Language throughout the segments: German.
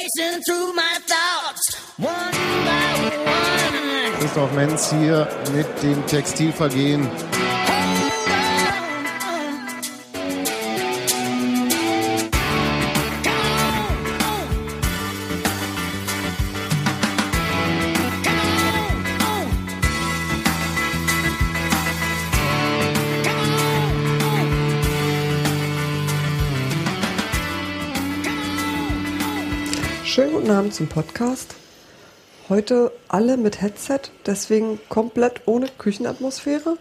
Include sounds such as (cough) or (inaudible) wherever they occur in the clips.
racing through my thoughts, one by one. Christoph Menz hier mit dem Textilvergehen. Abend zum Podcast. Heute alle mit Headset, deswegen komplett ohne Küchenatmosphäre.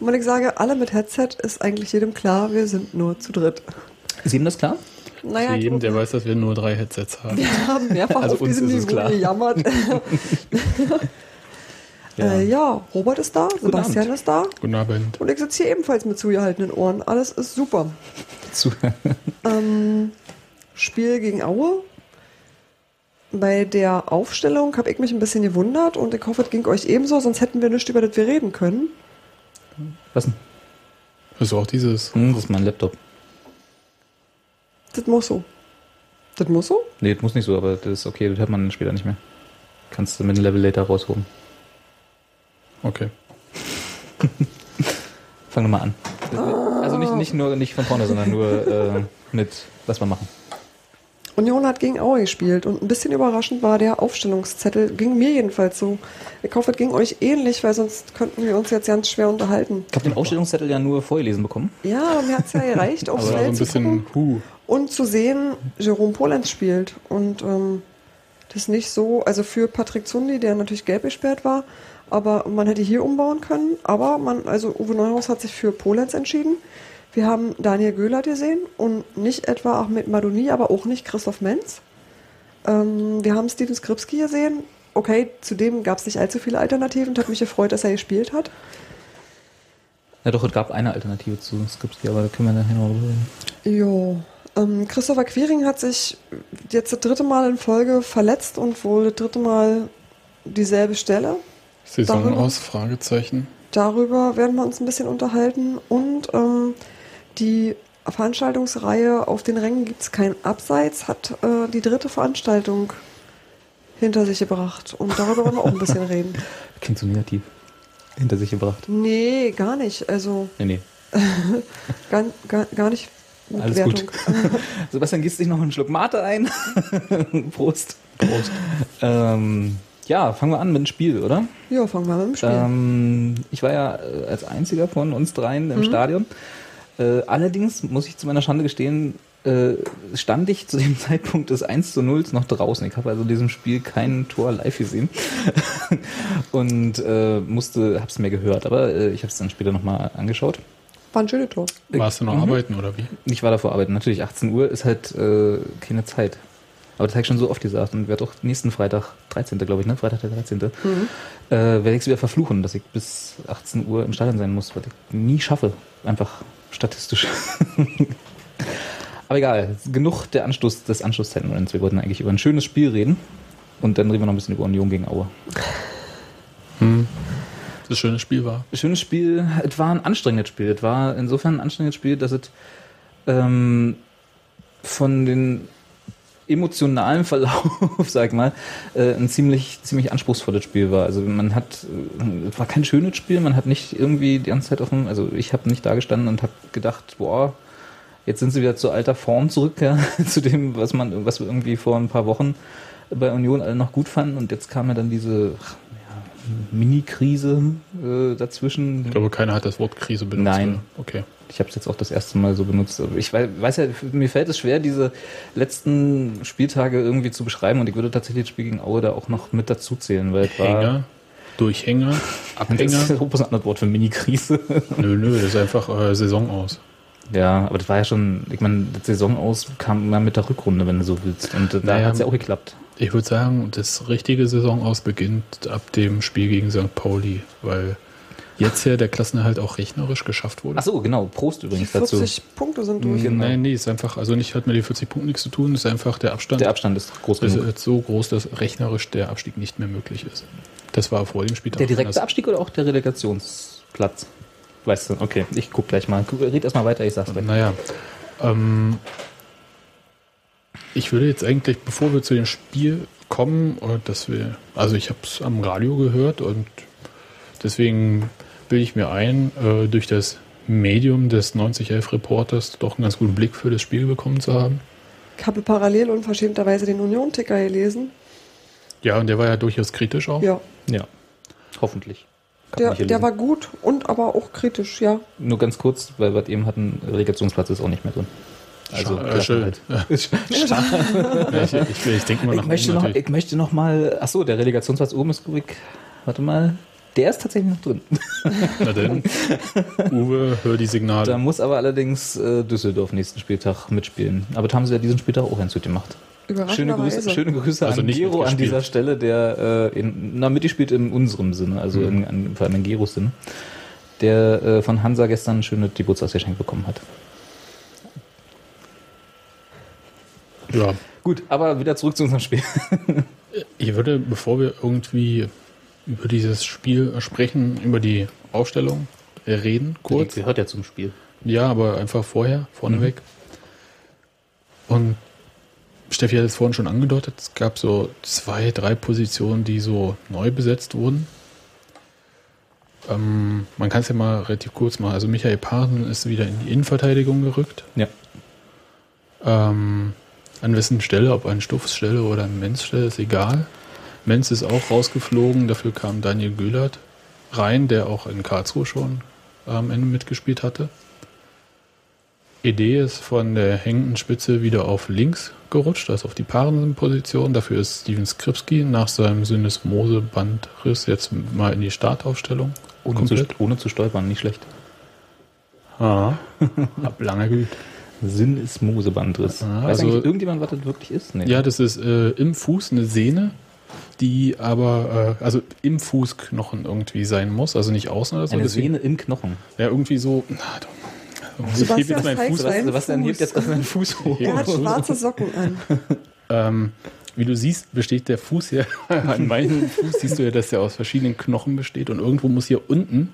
Und wenn ich sage alle mit Headset, ist eigentlich jedem klar, wir sind nur zu dritt. Ist jedem das klar? Naja, Für jeden, der weiß, dass wir nur drei Headsets haben. wir haben mehrfach Also auf uns diesem ist es Niveau klar. gejammert. (laughs) ja. Äh, ja, Robert ist da, Sebastian Abend. ist da Guten Abend. und ich sitze hier ebenfalls mit zugehaltenen Ohren. Alles ist super. Zu, Ähm, Spiel gegen Aue. Bei der Aufstellung habe ich mich ein bisschen gewundert und ich hoffe, es ging euch ebenso, sonst hätten wir nicht über das wir reden können. was denn? Hast du auch dieses? Hm, das ist mein Laptop. Das muss so. Das muss so? Nee, das muss nicht so, aber das ist okay, das hört man später nicht mehr. Kannst du mit dem Level Later rausholen. Okay. (laughs) Fang nochmal an. Also nicht, nicht nur nicht von vorne, sondern nur äh, mit was wir machen. Union hat gegen Aue gespielt und ein bisschen überraschend war der Aufstellungszettel, ging mir jedenfalls so. Ich hoffe, es ging euch ähnlich, weil sonst könnten wir uns jetzt ganz schwer unterhalten. Ich habe den Ausstellungszettel ja nur vorgelesen bekommen. Ja, aber mir hat es ja (laughs) gereicht, aufs Aber so ein Feld zu gucken. bisschen, huh. und zu sehen, Jerome Polenz spielt. Und ähm, das ist nicht so, also für Patrick Zundi, der natürlich gelb gesperrt war, aber man hätte hier umbauen können. Aber man, also Uwe Neuhaus hat sich für Polenz entschieden. Wir haben Daniel Göhlert gesehen und nicht etwa Ahmed Madoni, aber auch nicht Christoph Menz. Ähm, wir haben Steven Skripski gesehen. Okay, zudem gab es nicht allzu viele Alternativen und hat mich gefreut, dass er gespielt hat. Ja doch, es gab eine Alternative zu Skripski, aber da können wir nachher noch drüber reden. Jo. Ähm, Christopher Quiring hat sich jetzt das dritte Mal in Folge verletzt und wohl das dritte Mal dieselbe Stelle. Saison Darüber- aus? Fragezeichen. Darüber werden wir uns ein bisschen unterhalten. Und ähm, die Veranstaltungsreihe auf den Rängen gibt es kein Abseits, hat äh, die dritte Veranstaltung hinter sich gebracht. Und darüber wollen wir auch ein bisschen reden. (laughs) Klingt so negativ. Hinter sich gebracht. Nee, gar nicht. Also Nee, nee. (laughs) gar, gar, gar nicht Alles Wertung. gut. (laughs) Sebastian, gießt dich noch einen Schluck Mate ein? Prost. Prost. Ähm, ja, fangen wir an mit dem Spiel, oder? Ja, fangen wir mit dem Spiel. Ähm, ich war ja äh, als einziger von uns dreien Mhm. im Stadion. Äh, allerdings muss ich zu meiner Schande gestehen, äh, stand ich zu dem (laughs) Zeitpunkt des 1 zu 0 noch draußen. Ich habe also in diesem Spiel kein Tor live gesehen (laughs) und äh, musste, habe es mir gehört, aber äh, ich habe es dann später nochmal angeschaut. War ein schönes Tor. Warst du noch Mhm. arbeiten oder wie? Ich war davor arbeiten. Natürlich, 18 Uhr ist halt äh, keine Zeit. Aber das habe ich schon so oft gesagt und werde auch nächsten Freitag, 13. glaube ich, ne? Freitag der 13. Äh, werde ich es wieder verfluchen, dass ich bis 18 Uhr im Stadion sein muss, was ich nie schaffe. Einfach statistisch. Aber egal, genug der Anstoß, des Anstoßzeitmoments. Wir wollten eigentlich über ein schönes Spiel reden. Und dann reden wir noch ein bisschen über Union gegen Aue. Das schöne Spiel war. schönes Spiel. Es war ein anstrengendes Spiel. Es war insofern ein anstrengendes Spiel, dass es ähm, von den emotionalen Verlauf, (laughs) sag mal, äh, ein ziemlich, ziemlich anspruchsvolles Spiel war. Also man hat, äh, es war kein schönes Spiel, man hat nicht irgendwie die ganze Zeit auf dem, also ich habe nicht da gestanden und habe gedacht, boah, jetzt sind sie wieder zu alter Form zurück, ja, (laughs) zu dem, was man, was wir irgendwie vor ein paar Wochen bei Union alle noch gut fanden und jetzt kam ja dann diese ja, Mini-Krise äh, dazwischen. Ich glaube, keiner hat das Wort Krise benutzt. Nein. Okay. Ich habe es jetzt auch das erste Mal so benutzt. Ich weiß, weiß ja, mir fällt es schwer, diese letzten Spieltage irgendwie zu beschreiben und ich würde tatsächlich das Spiel gegen Aue da auch noch mit dazu zählen, weil es war. Hänger, Durchhänger, (laughs) Das ist Abhänger. ein anderes Wort für Mini-Krise. (laughs) nö, nö, das ist einfach äh, Saison aus. ja, aber das war ja schon, ich meine, die Saison aus kam immer mit der Rückrunde, wenn du so willst. Und äh, da Naja. hat es ja auch geklappt. Ich würde sagen, das richtige Saison aus beginnt ab dem Spiel gegen St. Pauli, weil jetzt ja der Klassenerhalt auch rechnerisch geschafft wurde. Ach so, genau. Prost Die übrigens dazu. 40 Punkte sind durch. Genau. Nein, nee, ist einfach, also nicht hat mit den 40 Punkten nichts zu tun, ist einfach der Abstand. Der Abstand ist groß ist genug. jetzt so groß, dass rechnerisch der Abstieg nicht mehr möglich ist. Das war vor dem Spieltag. Der direkte anders. Abstieg oder auch der Relegationsplatz? Weißt du, okay, ich guck gleich mal. Red erst mal weiter, ich sag's gleich. Naja, ähm, ich würde jetzt eigentlich, bevor wir zu dem Spiel kommen, dass wir, also ich habe es am Radio gehört und deswegen bilde ich mir ein, äh, durch das Medium des 9011 Reporters doch einen ganz guten Blick für das Spiel bekommen zu haben. Ich habe parallel unverschämterweise den Union-Ticker gelesen. Ja, und der war ja durchaus kritisch auch. Ja, Ja, hoffentlich. Der, der war gut und aber auch kritisch, ja. Nur ganz kurz, weil wir eben hatten, Relegationsplatz ist auch nicht mehr drin. Also, Schade, äh, schön. (laughs) Schade. Ja, ich, ich, ich denke mal Ich nach möchte, oben noch, ich möchte noch mal, ach so, der Relegationsplatz oben ist ruhig. Warte mal, der ist tatsächlich noch drin. Na denn, Uwe, hör die Da Signale. muss aber allerdings äh, Düsseldorf nächsten Spieltag mitspielen. Aber da haben sie ja diesen Spieltag auch hinzugemacht. Schöne Überraschenderweise. Grüße, schöne Grüße Also an nicht Gero an dieser Stelle, der äh, in, na, mitgespielt in unserem Sinne, also Mhm. in, an, vor allem in Geros Sinne, der äh, von Hansa gestern ein schönes Geburtstagsgeschenk bekommen hat. Ja, Gut, aber wieder zurück zu unserem Spiel. ich würde, bevor wir irgendwie über dieses Spiel sprechen, über die Aufstellung äh, reden, kurz. gehört ja zum Spiel. Ja, aber einfach vorher, vorneweg. Und Steffi hat es vorhin schon angedeutet, es gab so zwei, drei Positionen, die so neu besetzt wurden. Ähm, man kann es ja mal relativ kurz machen. Also Michael Paaren ist wieder in die Innenverteidigung gerückt. Ja. Ähm, an wessen Stelle, ob an Stuffs Stelle oder an Menz Stelle, ist egal. Menz ist auch rausgeflogen, dafür kam Daniel Göhlert rein, der auch in Karlsruhe schon am Ende mitgespielt hatte. Idee ist von der hängenden Spitze wieder auf links gerutscht, also auf die Paaren-Position. Dafür ist Steven Skripski nach seinem Syndesmose-Bandriss jetzt mal in die Startaufstellung. Ohne zu, ohne zu stolpern, nicht schlecht. Ah, (laughs) hab lange geübt. Sinn ist Mosebandriss. Ah, also- irgendjemand, was das wirklich ist? Nee. Ja, das ist äh, im Fuß eine Sehne, die aber, äh, also im Fußknochen irgendwie sein muss, also nicht außen oder so. Eine deswegen- Sehne im Knochen. Ja, irgendwie so. Na, du, ich Sebastian heb jetzt meinen Fuß. Seinen Sebastian hebt jetzt gerade seinen Fuß hoch. Er hat (laughs) schwarze Socken an. Ähm, wie du siehst, besteht der Fuß ja, (laughs) an meinem Fuß siehst du ja, dass der aus verschiedenen Knochen besteht und irgendwo muss hier unten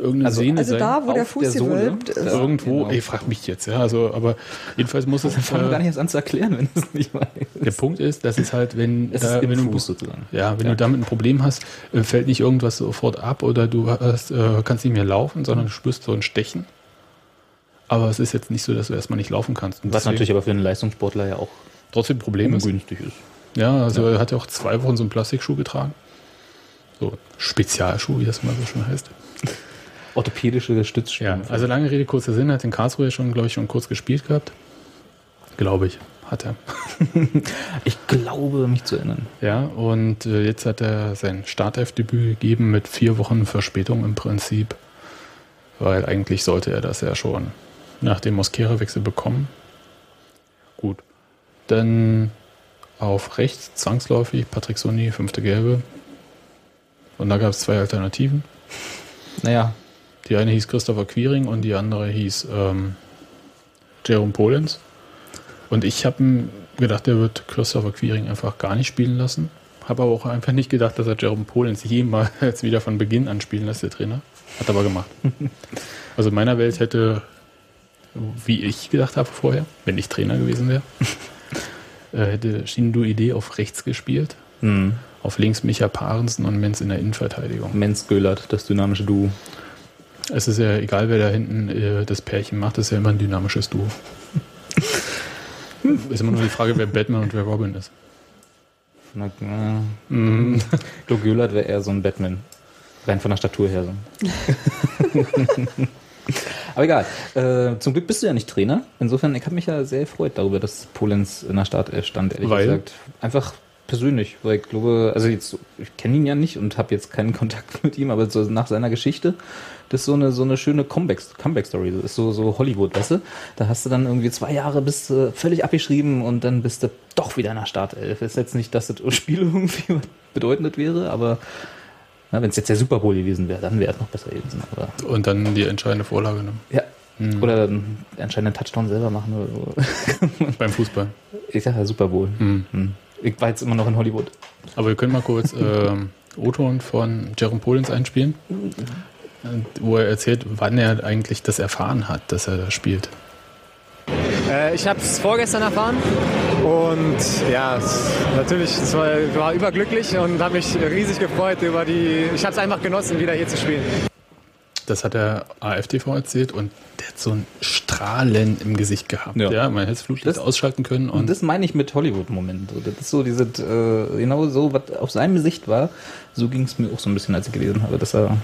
irgendeine Also- Sehne Also sein. da, wo der Fuß der gewölbt ist. Ja. irgendwo, genau. ey, frag mich jetzt, ja, also, aber jedenfalls muss es, wir äh, gar nicht erst an zu erklären, wenn du es nicht weißt. der Punkt ist, dass es halt, wenn, Es da, ist im wenn du, Fuß sozusagen. ja, wenn Ja. du damit ein Problem hast, äh, fällt nicht irgendwas sofort ab oder du hast, äh, kannst nicht mehr laufen, sondern du spürst so ein Stechen. Aber es ist jetzt nicht so, dass du erstmal nicht laufen kannst. Und Was deswegen natürlich aber für einen Leistungssportler ja auch trotzdem ein Problem ist. ungünstig ist. Ja, also er hat ja auch zwei Wochen so einen Plastikschuh getragen. So Spezialschuh, wie das mal so schon heißt. (laughs) Orthopädische Ja, Stützstrümpfe. also lange Rede, kurzer Sinn, hat in Karlsruhe schon, glaube ich, schon kurz gespielt gehabt. Glaube ich, hat er. (laughs) ich glaube, mich zu erinnern. Ja, und äh, jetzt hat er sein Startelfdebüt gegeben mit vier Wochen Verspätung im Prinzip. Weil eigentlich sollte er das ja schon nach dem Mosquera-Wechsel bekommen. Gut. Dann auf rechts zwangsläufig Patrick Sony, fünfte Gelbe. Und da gab es zwei Alternativen. Naja, Die eine hieß Christopher Quiring und die andere hieß ähm, Jerome Polens. Und ich habe gedacht, er wird Christopher Quiring einfach gar nicht spielen lassen. Habe aber auch einfach nicht gedacht, dass er Jerome Polens jemals (laughs) wieder von Beginn an spielen lässt, der Trainer. Hat aber gemacht. (laughs) Also in meiner Welt hätte, wie ich gedacht habe vorher, wenn ich Trainer gewesen wäre, (laughs) äh, hätte Shindu Idee auf rechts gespielt. hm. Auf links Micha Parensen und Menz in der Innenverteidigung. Menz Göllert, das dynamische Duo. Es ist ja egal, wer da hinten äh, das Pärchen macht, das ist ja immer ein dynamisches Duo. (laughs) ist immer nur die Frage, wer Batman und wer Robin ist. Na, äh, ich glaube, Göllert wäre eher so ein Batman. Rein von der Statur her. So. (laughs) Aber egal. Äh, zum Glück bist du ja nicht Trainer. Insofern, ich habe mich ja sehr gefreut darüber, dass Polenz in der Startelf stand, ehrlich Weil? gesagt. Einfach persönlich, weil ich glaube, also jetzt, ich kenne ihn ja nicht und habe jetzt keinen (laughs) Kontakt mit ihm, aber so nach seiner Geschichte, das ist so eine, so eine schöne Comeback- Comeback-Story. das ist so, so Hollywood, weißt du? Da hast du dann irgendwie zwei Jahre bist du völlig abgeschrieben und dann bist du doch wieder in der Startelf. Ist jetzt nicht, dass das Spiel (laughs) irgendwie was bedeutendes wäre, aber wenn es jetzt der Super Bowl gewesen wäre, dann wäre es noch besser gewesen. Aber, Und dann die entscheidende Vorlage ne? ja. Mhm. Oder einen entscheidenden Touchdown selber machen oder so. (laughs) (laughs) beim Fußball. Ich sag ja Super Bowl. Mhm. Hm. Ich war jetzt immer noch in Hollywood. Aber wir können mal kurz ähm, O-Ton von Jerome Polens einspielen, äh, wo er erzählt, wann er eigentlich das erfahren hat, dass er da spielt. Äh, ich habe es vorgestern erfahren und ja, natürlich, es war, war überglücklich und habe mich riesig gefreut über die. Ich habe es einfach genossen, wieder hier zu spielen. Das hat der AfTV erzählt und der hat so ein Strahlen im Gesicht gehabt. Ja. Ja, man hätte das Flutlicht Das- ausschalten können und, Und das meine ich mit Hollywood-Moment. So, Das ist so diese, äh, genau so, was auf seinem Gesicht war. So ging es mir auch so ein bisschen, als ich gelesen habe, dass er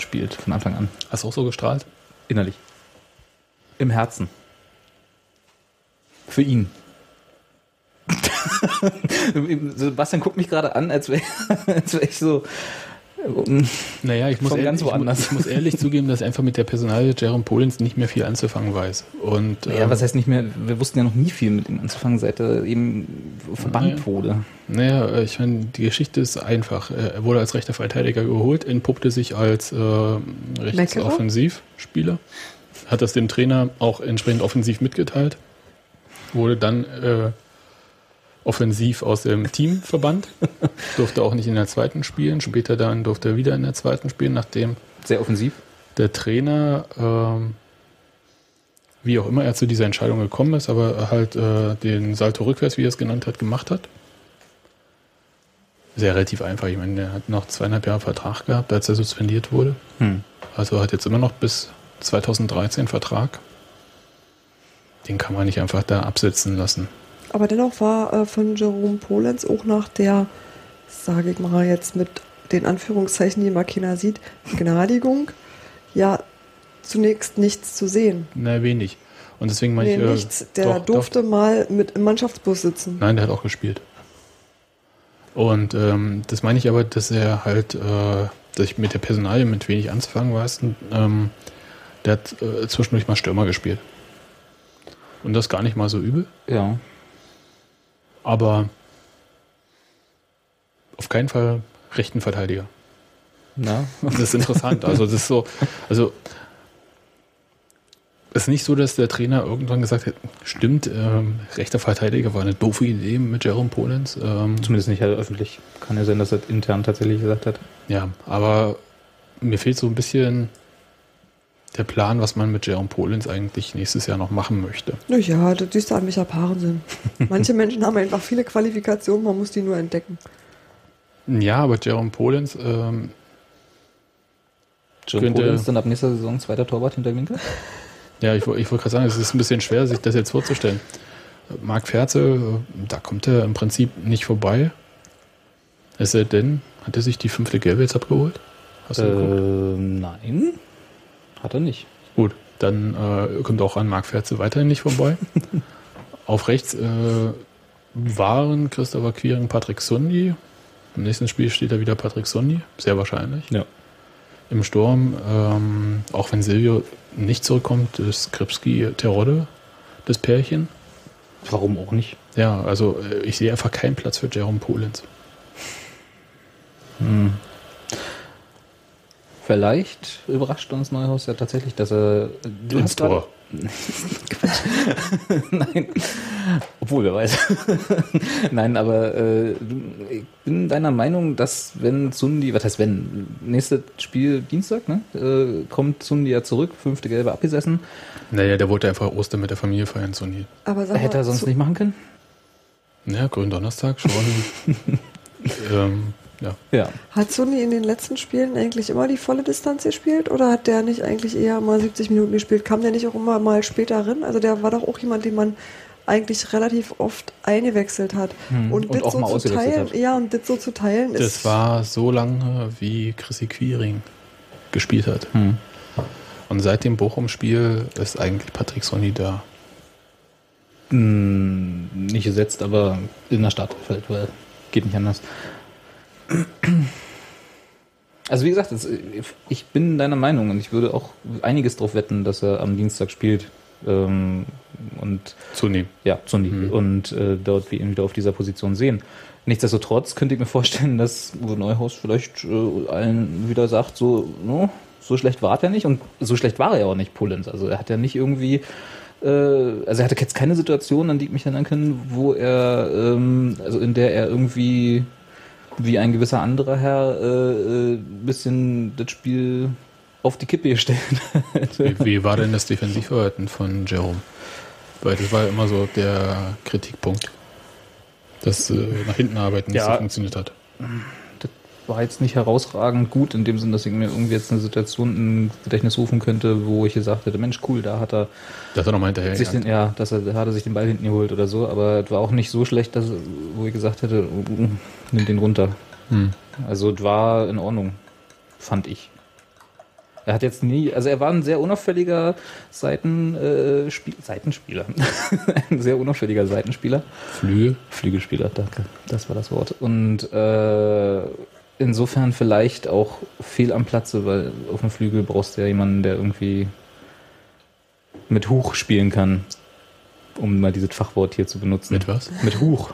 spielt von Anfang an. hast du auch so gestrahlt? Innerlich. Im Herzen. Für ihn. (laughs) Sebastian guckt mich gerade an, als wäre (laughs) wär ich so. Naja, ich muss, ehrlich, ich, ich muss ehrlich zugeben, dass einfach mit der Personalie Jerome Polins nicht mehr viel anzufangen weiß. Und Ja, ähm, was heißt nicht mehr? Wir wussten ja noch nie viel mit ihm anzufangen, seit er eben verbannt Naja. wurde. Naja, äh, ich meine, die Geschichte ist einfach. Äh, Er wurde als rechter Verteidiger geholt, entpuppte sich als äh, Rechtsoffensivspieler, hat das dem Trainer auch entsprechend offensiv mitgeteilt, wurde dann äh, offensiv aus dem Team verbannt, durfte auch nicht in der zweiten spielen, später dann durfte er wieder in der zweiten spielen, nachdem Sehr offensiv. der Trainer, ähm, wie auch immer er zu dieser Entscheidung gekommen ist, aber halt äh, den Salto rückwärts, wie er es genannt hat, gemacht hat. Sehr relativ einfach. Ich meine, er hat noch zweieinhalb Jahre Vertrag gehabt, als er suspendiert wurde. Hm. Also hat jetzt immer noch bis 2013 Vertrag. Den kann man nicht einfach da absitzen lassen. Aber dennoch war äh, von Jerome Polenz auch nach der, sage ich mal jetzt mit den Anführungszeichen, die mal keiner sieht, Gnadigung, ja zunächst nichts zu sehen. Na, wenig. Und deswegen meine Nee, ich. äh, nichts. Der doch, doch, durfte mal mit im Mannschaftsbus sitzen. Nein, der hat auch gespielt. Und ähm, das meine ich aber, dass er halt, äh, dass ich mit der Personalie mit wenig anzufangen weiß. Ähm, der hat äh, zwischendurch mal Stürmer gespielt. Und das gar nicht mal so übel, Ja. Aber auf keinen Fall rechten Verteidiger. Na, Das ist interessant. Also das ist so, also es ist nicht so, dass der Trainer irgendwann gesagt hat, stimmt, ähm, rechter Verteidiger war eine doofe Idee mit Jerome Polens. Ähm, zumindest nicht halt öffentlich. Kann ja sein, dass er intern tatsächlich gesagt hat. Ja, aber mir fehlt so ein bisschen der Plan, was man mit Jerome Polens eigentlich nächstes Jahr noch machen möchte. Naja, das du an welcher Paaren sind. Manche Menschen haben einfach viele Qualifikationen, man muss die nur entdecken. Ja, aber Jerome Polens, ähm, Könnte- Collins dann ab nächster Saison zweiter Torwart hinter Winkel? ja, ich, ich wollte gerade sagen, es ist ein bisschen schwer, sich das jetzt vorzustellen. Marc Ferze, äh, da kommt er im Prinzip nicht vorbei. Es sei denn, hat er sich die fünfte Gelbe jetzt abgeholt? Hast du geguckt? Ähm, nein. Hat er nicht. Gut, dann äh, kommt auch an Marc Ferze weiterhin nicht vorbei. (laughs) Auf rechts äh, waren Christopher Quiring Patrick Sundi. Im nächsten Spiel steht da wieder Patrick Sundi, sehr wahrscheinlich. Ja. Im Sturm, ähm, auch wenn Silvio nicht zurückkommt, ist Kripski Terodde, das Pärchen. Warum auch nicht? Ja, also äh, ich sehe einfach keinen Platz für Jerome Polens. Hm. Vielleicht überrascht uns Neuhaus ja tatsächlich, dass er. Du Ins Tor. (laughs) (laughs) Nein. Obwohl, wer weiß. (laughs) Nein, aber äh, ich bin deiner Meinung, dass wenn Sundi, was heißt wenn, nächstes Spiel Dienstag, ne? Äh, kommt Sundi ja zurück, fünfte Gelbe abgesessen. Naja, der wollte einfach Ostern mit der Familie feiern, Sundi. Aber sag Hätte er mal, sonst zu- nicht machen können? Ja, Gründonnerstag schon. ähm, ja. Ja. Hat Sony in den letzten Spielen eigentlich immer die volle Distanz gespielt oder hat der nicht eigentlich eher mal 70 Minuten gespielt? Kam der nicht auch immer mal später rein? Also der war doch auch jemand, den man eigentlich relativ oft eingewechselt hat. Hm. Und das auch so mal zu teilen, hat. ja, und das so zu teilen Das ist. war so lange, wie Chrissy Quiring gespielt hat. Hm. Und seit dem Bochum-Spiel ist eigentlich Patrick Sonny da. Hm, nicht gesetzt, aber in der Startelf, weil geht nicht anders. Also wie gesagt, es, ich bin deiner Meinung und ich würde auch einiges drauf wetten, dass er am Dienstag spielt. Ähm, und Zunehmen. ja, Zundi Mhm. und äh, dort wir ihn wieder auf dieser Position sehen. Nichtsdestotrotz könnte ich mir vorstellen, dass Uwe Neuhaus vielleicht äh, allen wieder sagt, so, no, so schlecht war er nicht und so schlecht war er ja auch nicht, Pullens. Also er hat ja nicht irgendwie, äh, also er hatte jetzt keine Situation, an die ich mich erinnern kann, wo er, ähm, also in der er irgendwie wie ein gewisser anderer Herr äh, äh, bisschen das Spiel auf die Kippe gestellt hätte. Wie, wie war denn das Defensivverhalten von Jerome? weil das war ja immer so der Kritikpunkt, dass äh, nach hinten arbeiten nicht Ja. so funktioniert hat. War jetzt nicht herausragend gut, in dem Sinn, dass ich mir irgendwie jetzt eine Situation ins Gedächtnis rufen könnte, wo ich gesagt hätte, Mensch, cool, da hat er Das hat er nochmal hinterher. sich den, ja, dass er, da hat er sich den Ball hinten geholt oder so, aber es war auch nicht so schlecht, dass, wo ich gesagt hätte, uh, nimm den runter. Hm. Also es war in Ordnung, fand ich. Er hat jetzt nie, also er war ein sehr unauffälliger Seiten, äh, Spiel, Seitenspieler. (laughs) ein sehr unauffälliger Seitenspieler. Flügel. Flügelspieler, danke, das war das Wort. Und äh, insofern vielleicht auch fehl am Platze, weil auf dem Flügel brauchst du ja jemanden, der irgendwie mit Huch spielen kann, um mal dieses Fachwort hier zu benutzen. Mit was? Mit Huch.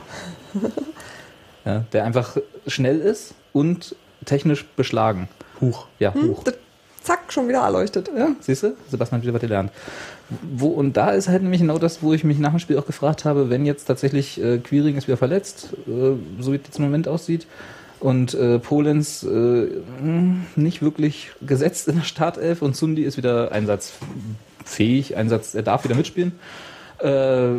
(laughs) ja, der einfach schnell ist und technisch beschlagen. Huch. Ja, Huch. Das- Zack, schon wieder erleuchtet. Ja, siehst du? Sebastian hat wieder was gelernt. Wo, und da ist halt nämlich genau das, wo ich mich nach dem Spiel auch gefragt habe, wenn jetzt tatsächlich äh, Quiring ist wieder verletzt, äh, so wie es jetzt im Moment aussieht, und äh, Polens äh, mh, nicht wirklich gesetzt in der Startelf und Sundi ist wieder einsatzfähig, Einsatz, er darf wieder mitspielen. Äh,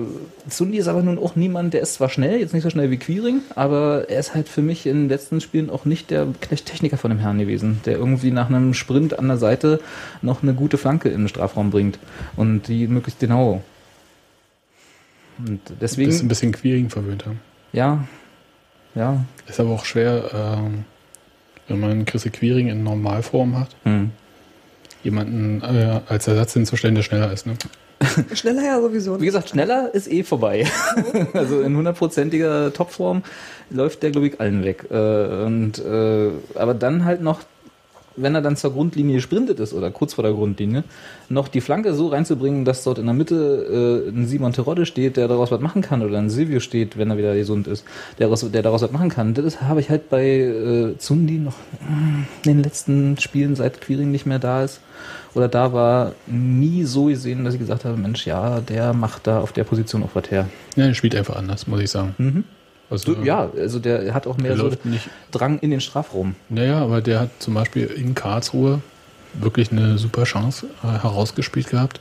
Sundi ist aber nun auch niemand, der ist zwar schnell, jetzt nicht so schnell wie Quiring, aber er ist halt für mich in den letzten Spielen auch nicht der Techniker von dem Herrn gewesen, der irgendwie nach einem Sprint an der Seite noch eine gute Flanke in den Strafraum bringt und die möglichst genau. Und deswegen, Bist ein bisschen Queering verwöhnt haben. ja, ja, Ist aber auch schwer, ähm, wenn man Chrissy Queering in Normalform hat, hm. jemanden äh, als Ersatz hinzustellen, der schneller ist. Ne? (laughs) Schneller ja sowieso. Wie gesagt, schneller ist eh vorbei. (laughs) also in hundertprozentiger Topform läuft der, glaube ich, allen weg. Äh, und, äh, aber dann halt noch, wenn er dann zur Grundlinie gesprintet ist oder kurz vor der Grundlinie, noch die Flanke so reinzubringen, dass dort in der Mitte äh, ein Simon Terodde steht, der daraus was machen kann, oder ein Silvio steht, wenn er wieder gesund ist, der daraus, der daraus was machen kann. Das habe ich halt bei äh, Zundi noch in den letzten Spielen, seit Quiring nicht mehr da ist oder da war, nie so gesehen, dass ich gesagt habe, Mensch, ja, der macht da auf der Position auch was her. Ja, er spielt einfach anders, muss ich sagen. Mhm. Also, Du, ja, also der hat auch mehr so. Drang in den Strafraum. Naja, aber der hat zum Beispiel in Karlsruhe wirklich eine super Chance äh, herausgespielt gehabt,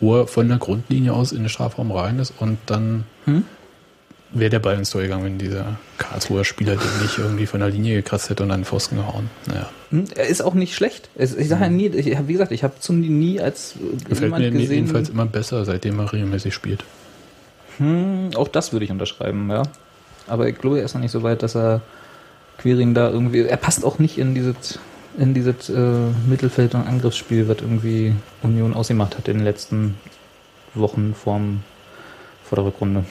wo er von der Grundlinie aus in den Strafraum rein ist und dann Hm? wäre der Ball ins Tor gegangen, wenn dieser Karlsruher Spieler den nicht irgendwie von der Linie gekratzt hätte und an den Pfosten gehauen. Naja, Hm, Er ist auch nicht schlecht. Ich sage ja nie, ich, hab- wie gesagt, ich habe Zundi nie als gefällt jemand mir gesehen. jedenfalls immer besser, seitdem er regelmäßig spielt. Hm, auch das würde ich unterschreiben, ja. Aber ich glaube, er ist noch nicht so weit, dass er Queering da irgendwie. Er passt auch nicht in dieses in dieses äh, Mittelfeld- und Angriffsspiel, was irgendwie Union ausgemacht hat in den letzten Wochen vorm, vor der Rückrunde.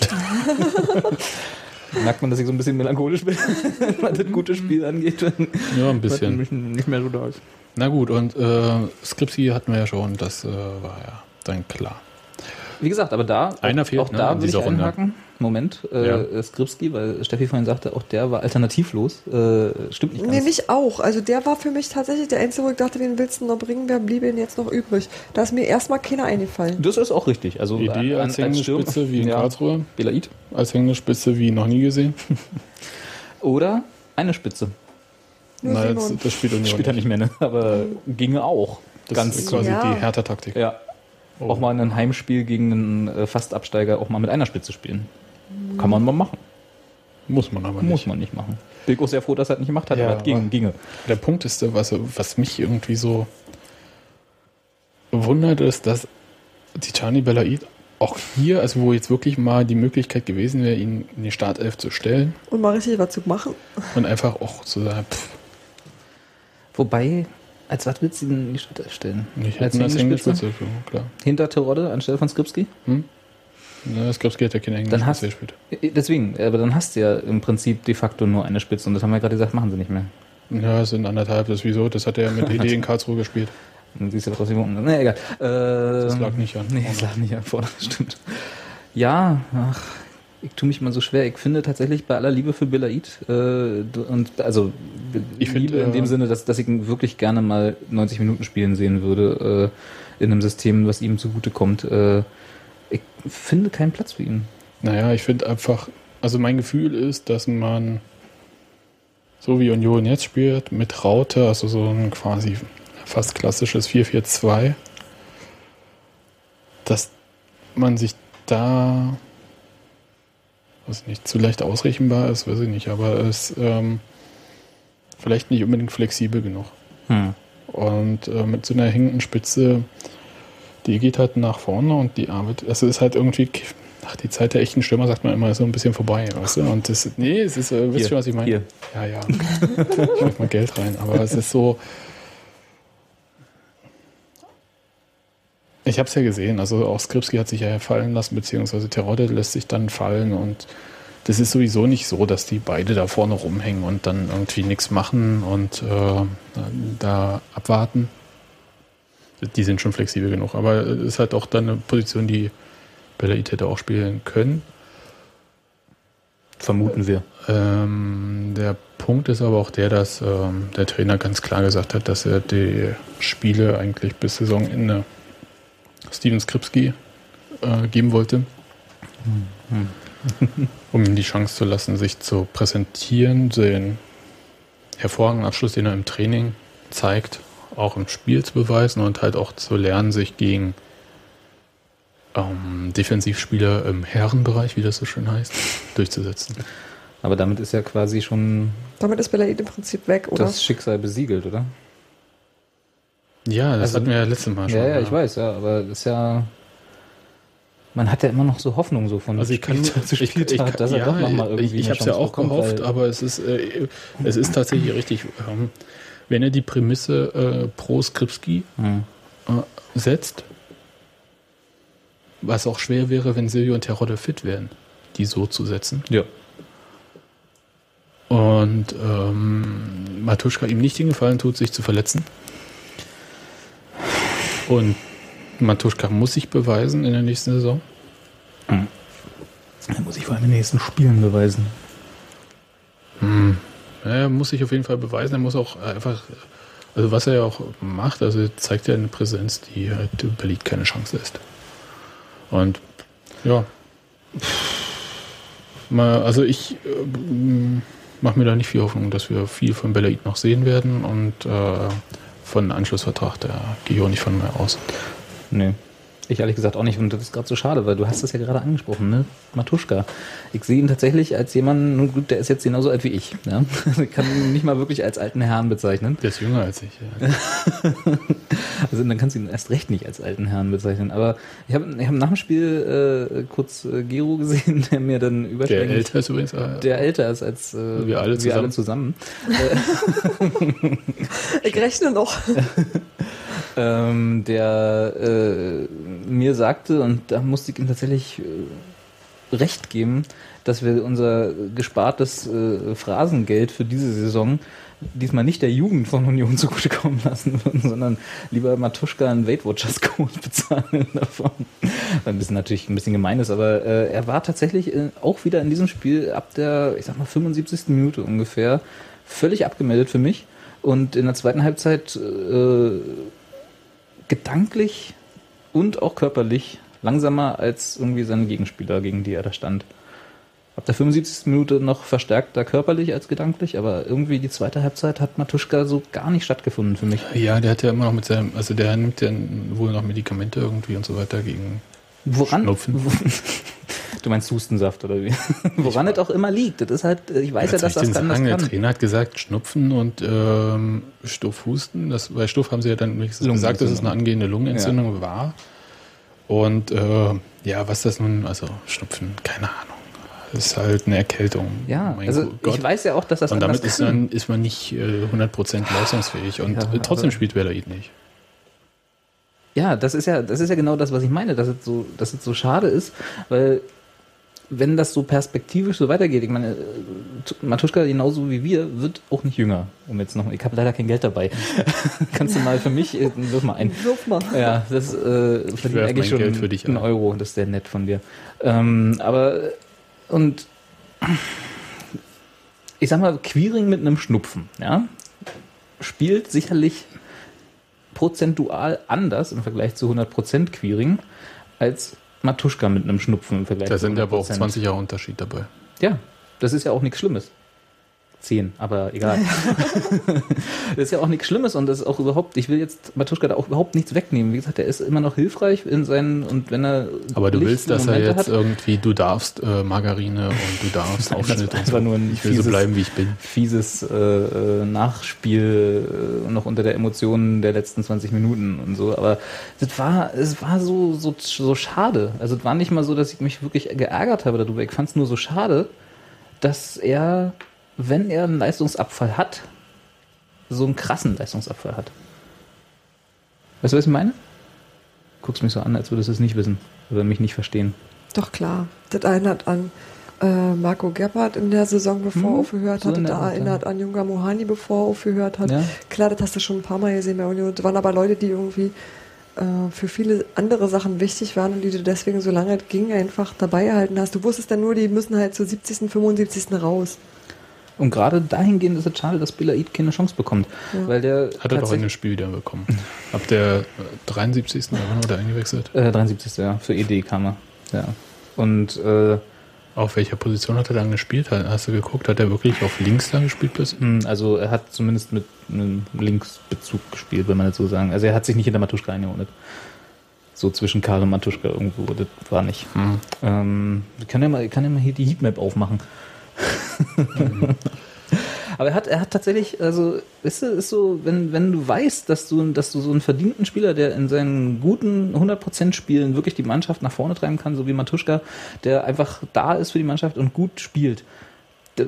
(laughs) Merkt man, dass ich so ein bisschen melancholisch bin, (laughs) was das gute Spiel angeht, wenn Ja, ein bisschen. nicht mehr so da ist. Na gut, und äh, Skripsi hatten wir ja schon, das äh, war ja dann klar. Wie gesagt, aber da, Einer auch, fehlt, auch ne, da würde ich dieser Runde. Moment, äh, Ja. Skripski, weil Steffi vorhin sagte, auch der war alternativlos. Äh, stimmt nicht ganz. Nee, nicht auch. Also der war für mich tatsächlich der Einzige, wo ich dachte, wen willst du noch bringen? Wer blieb denn jetzt noch übrig? Da ist mir erstmal keiner eingefallen. Das ist auch richtig. Also Idee als hängende Spitze wie in ja, Karlsruhe, Belaid. als hängende Spitze wie noch nie gesehen. (laughs) Oder eine Spitze. Nur Nein, das, Simon. das spielt Union Spielt er nicht mehr, ne? aber ginge auch. Das Ganz ist quasi Ja. die Hertha-Taktik. Ja. Auch mal ein Heimspiel gegen einen äh, Fastabsteiger auch mal mit einer Spitze spielen. Kann man mal machen. Muss man aber Muss nicht. man nicht machen. Bin auch sehr froh, dass er das nicht gemacht hat, Ja, aber es ging, ginge. Der Punkt ist, was, was mich irgendwie so wundert, ist, dass Tijani Belaid auch hier, also wo jetzt wirklich mal die Möglichkeit gewesen wäre, ihn in die Startelf zu stellen Und mal richtig was zu machen. und einfach auch zu sagen, pff, Wobei, als was willst du ihn in die Stadt erstellen? ich Als hätte hängende hängende Spitze? Spitze, klar. Hinter Terodde anstelle von Skripski? Ja, keine hängende Dann hast-. Äh, Deswegen, aber dann hast du ja im Prinzip de facto nur eine Spitze und das haben wir gerade gesagt, machen sie nicht mehr. Ja, es sind anderthalb, das ist wieso, das hat er ja mit (laughs) ED in Karlsruhe gespielt. Dann siehst du trotzdem unten. Nee, egal. Das Ähm, lag nicht an. Nee, das lag nicht an vorne, das stimmt. Ja, ach, ich tue mich mal so schwer. Ich finde tatsächlich bei aller Liebe für Belaid, äh, und also Ich find, Liebe in äh, dem Sinne, dass, dass ich ihn wirklich gerne mal 90 Minuten spielen sehen würde, äh, in einem System, was ihm zugutekommt. Äh, ich finde keinen Platz für ihn. Naja, ich finde einfach, also mein Gefühl ist, dass man, so wie Union jetzt spielt, mit Raute, also so ein quasi fast klassisches 4-4-2, dass man sich da, weiß nicht, zu leicht ausrechenbar ist, weiß ich nicht, aber es ähm, vielleicht nicht unbedingt flexibel genug. Hm. Und äh, mit so einer hängenden Spitze, die geht halt nach vorne und die arbeitet, also ist halt irgendwie, ach, die Zeit der echten Stürmer sagt man immer, ist so ein bisschen vorbei, weißt du? Und das, nee, es ist, äh, wisst ihr, was ich meine? hier. Ja, ja. ich werf mal Geld rein, aber es ist so, ich habe es ja gesehen, also auch Skripski hat sich ja fallen lassen, beziehungsweise Terodde lässt sich dann fallen und das ist sowieso nicht so, dass die beide da vorne rumhängen und dann irgendwie nichts machen und äh, da abwarten. Die sind schon flexibel genug, aber es ist halt auch dann eine Position, die Belaid hätte auch spielen können. Vermuten wir. Ähm, der Punkt ist aber auch der, dass ähm, der Trainer ganz klar gesagt hat, dass er die Spiele eigentlich bis Saisonende Steven Skripski äh, geben wollte, um ihm die Chance zu lassen, sich zu präsentieren, den hervorragenden Abschluss, den er im Training zeigt, auch im Spiel zu beweisen und halt auch zu lernen, sich gegen ähm, Defensivspieler im Herrenbereich, wie das so schön heißt, durchzusetzen. Aber damit ist ja quasi schon Damit ist Belaid im Prinzip weg, oder? das Schicksal besiegelt, oder? Ja, das Also- hatten wir ja letztes Mal schon. Ja, ja, ich weiß, ja, aber das ist ja. Man hat ja immer noch so Hoffnung so von Also ich kann, Spieltag zu (laughs) ich, ich, Spieltag, dass er ja, doch noch mal irgendwie ich, ich habe es ja auch bekommt, gehofft, aber es ist, äh, es ist tatsächlich richtig. Ähm, wenn er die Prämisse äh, pro Skripski Hm. äh, setzt, was auch schwer wäre, wenn Silvio und Terodde fit wären, die so zu setzen. Ja. Und ähm, Matuschka ihm nicht den Gefallen tut, sich zu verletzen. Und Matuschka muss sich beweisen in der nächsten Saison. Dann muss ich vor allem in den nächsten Spielen beweisen. Ja, er muss sich auf jeden Fall beweisen. Er muss auch einfach, also was er ja auch macht, also er zeigt ja eine Präsenz, die halt Berlin keine Chance lässt. Und ja, mal, also ich äh, mache mir da nicht viel Hoffnung, dass wir viel von Belaid noch sehen werden und äh, von Anschlussvertrag, da gehe ich auch nicht von mir aus. Nee. Ich ehrlich gesagt auch nicht. Und das ist gerade so schade, weil du hast das ja gerade angesprochen, ne? Matuschka. Ich sehe ihn tatsächlich als jemanden, nun gut, der ist jetzt genauso alt wie ich. Ja? (laughs) Ich kann ihn nicht mal wirklich als alten Herrn bezeichnen. Der ist jünger als ich. Ja. (laughs) Also dann kannst du ihn erst recht nicht als alten Herrn bezeichnen. Aber ich habe ich hab nach dem Spiel äh, kurz äh, Gero gesehen, (laughs) der mir dann Der überschlägt. älter ist übrigens. Äh, Der älter ist als äh, Wir alle Wir alle zusammen. Ich rechne noch. Ähm, der äh, mir sagte, und da musste ich ihm tatsächlich äh, recht geben, dass wir unser gespartes äh, Phrasengeld für diese Saison diesmal nicht der Jugend von Union zugutekommen lassen würden, sondern lieber Matuschka einen Weight Watchers Code (laughs) bezahlen davon. Ein bisschen natürlich ein bisschen gemein ist, aber äh, er war tatsächlich äh, auch wieder in diesem Spiel ab der, ich sag mal, 75. Minute ungefähr völlig abgemeldet für mich. Und in der zweiten Halbzeit äh, gedanklich und auch körperlich langsamer als irgendwie seine Gegenspieler, gegen die er da stand. Ab der 75. Minute noch verstärkter körperlich als gedanklich, aber irgendwie die zweite Halbzeit hat Matuschka so gar nicht stattgefunden für mich. ja, der hat ja immer noch mit seinem, also der nimmt ja wohl noch Medikamente irgendwie und so weiter gegen Woran? Schnupfen. (laughs) Du meinst Hustensaft oder wie? (laughs) Woran es auch immer liegt. Das ist halt, ich weiß ja, Was dass das kann, denn das sagen? Der kann. Trainer hat gesagt, Schnupfen und ähm, Stoffhusten. Das, bei Stoff haben sie ja dann gesagt, dass es eine angehende Lungenentzündung war. Und äh, ja, was das nun, also Schnupfen, keine Ahnung. Das ist halt eine Erkältung. Ja, Mein also Gott. ich weiß ja auch, dass das Und anders damit ist, kann. dann, ist man nicht äh, 100% leistungsfähig. Und Ja, äh, trotzdem aber- spielt Belaid nicht. Ja, das ist ja, das ist ja genau das, was ich meine, dass es so, dass es so schade ist, weil wenn das so perspektivisch so weitergeht, ich meine, äh, Matuschka genauso wie wir wird auch nicht jünger. Um jetzt noch, ich habe leider kein Geld dabei. (laughs) Kannst du mal für mich, äh, wirf mal ein. Wirf mal. Ja, das äh, verdient werf eigentlich schon Geld für dich einen ein. Euro. Das ist sehr nett von dir. Ähm, aber und ich sag mal, Queering mit einem Schnupfen, ja, spielt sicherlich prozentual anders im Vergleich zu 100% Queering als Matuschka mit einem Schnupfen im Vergleich Da zu 100%. sind aber auch 20 Jahre Unterschied dabei. Ja, das ist ja auch nichts Schlimmes. Zehn, aber egal. (laughs) das ist ja auch nichts Schlimmes und das ist auch überhaupt, ich will jetzt Matuschka da auch überhaupt nichts wegnehmen. Wie gesagt, er ist immer noch hilfreich in seinen, und wenn er. Aber du lichte willst, dass er Momente jetzt hat, irgendwie, du darfst äh, Margarine und du darfst (laughs) Aufschnitt und so. nur ein ich will so fieses- bleiben, wie ich bin. fieses äh, äh, Nachspiel äh, noch unter der Emotionen der letzten 20 Minuten und so. Aber das war, es war so, so, so schade. Also es war nicht mal so, dass ich mich wirklich geärgert habe darüber. Ich fand es nur so schade, dass er, wenn er einen Leistungsabfall hat, so einen krassen Leistungsabfall hat. Weißt du, was ich meine? Guckst mich so an, als würdest du es nicht wissen oder mich nicht verstehen. Doch klar. Das erinnert an äh, Marco Gebhardt in der Saison, bevor er Hm, aufgehört so hat. Das der Art, erinnert an Junga Mohani, bevor er aufgehört hat. Ja. Klar, das hast du schon ein paar Mal gesehen bei Union. Das waren aber Leute, die irgendwie äh, für viele andere Sachen wichtig waren und die du deswegen, solange es ging, einfach dabei erhalten hast. Du wusstest dann nur, die müssen halt zu 70., 75. raus. Und gerade dahingehend ist es schade, dass Belaid keine Chance bekommt. Ja. Weil der Hat er doch in dem Spiel wieder bekommen. Ab der äh, 73. oder wann wurde er eingewechselt? Äh, 73. Ja, für ED kam er. Ja. Und äh, Auf welcher Position hat er dann gespielt? Hat- Hast du geguckt? Hat er wirklich auf links dann gespielt mh, also er hat zumindest mit einem Linksbezug gespielt, wenn man das so sagen. Also er hat sich nicht hinter Matuschka eingeordnet. So zwischen Karl und Matuschka irgendwo, das war nicht. Hm. Ähm, ich kann ja mal, ich kann ja mal hier die Heatmap aufmachen. (laughs) Aber er hat, er hat tatsächlich, also, weißt du, ist so, wenn, wenn du weißt, dass du, dass du so einen verdienten Spieler, der in seinen guten 100% Spielen wirklich die Mannschaft nach vorne treiben kann, so wie Matuschka, der einfach da ist für die Mannschaft und gut spielt.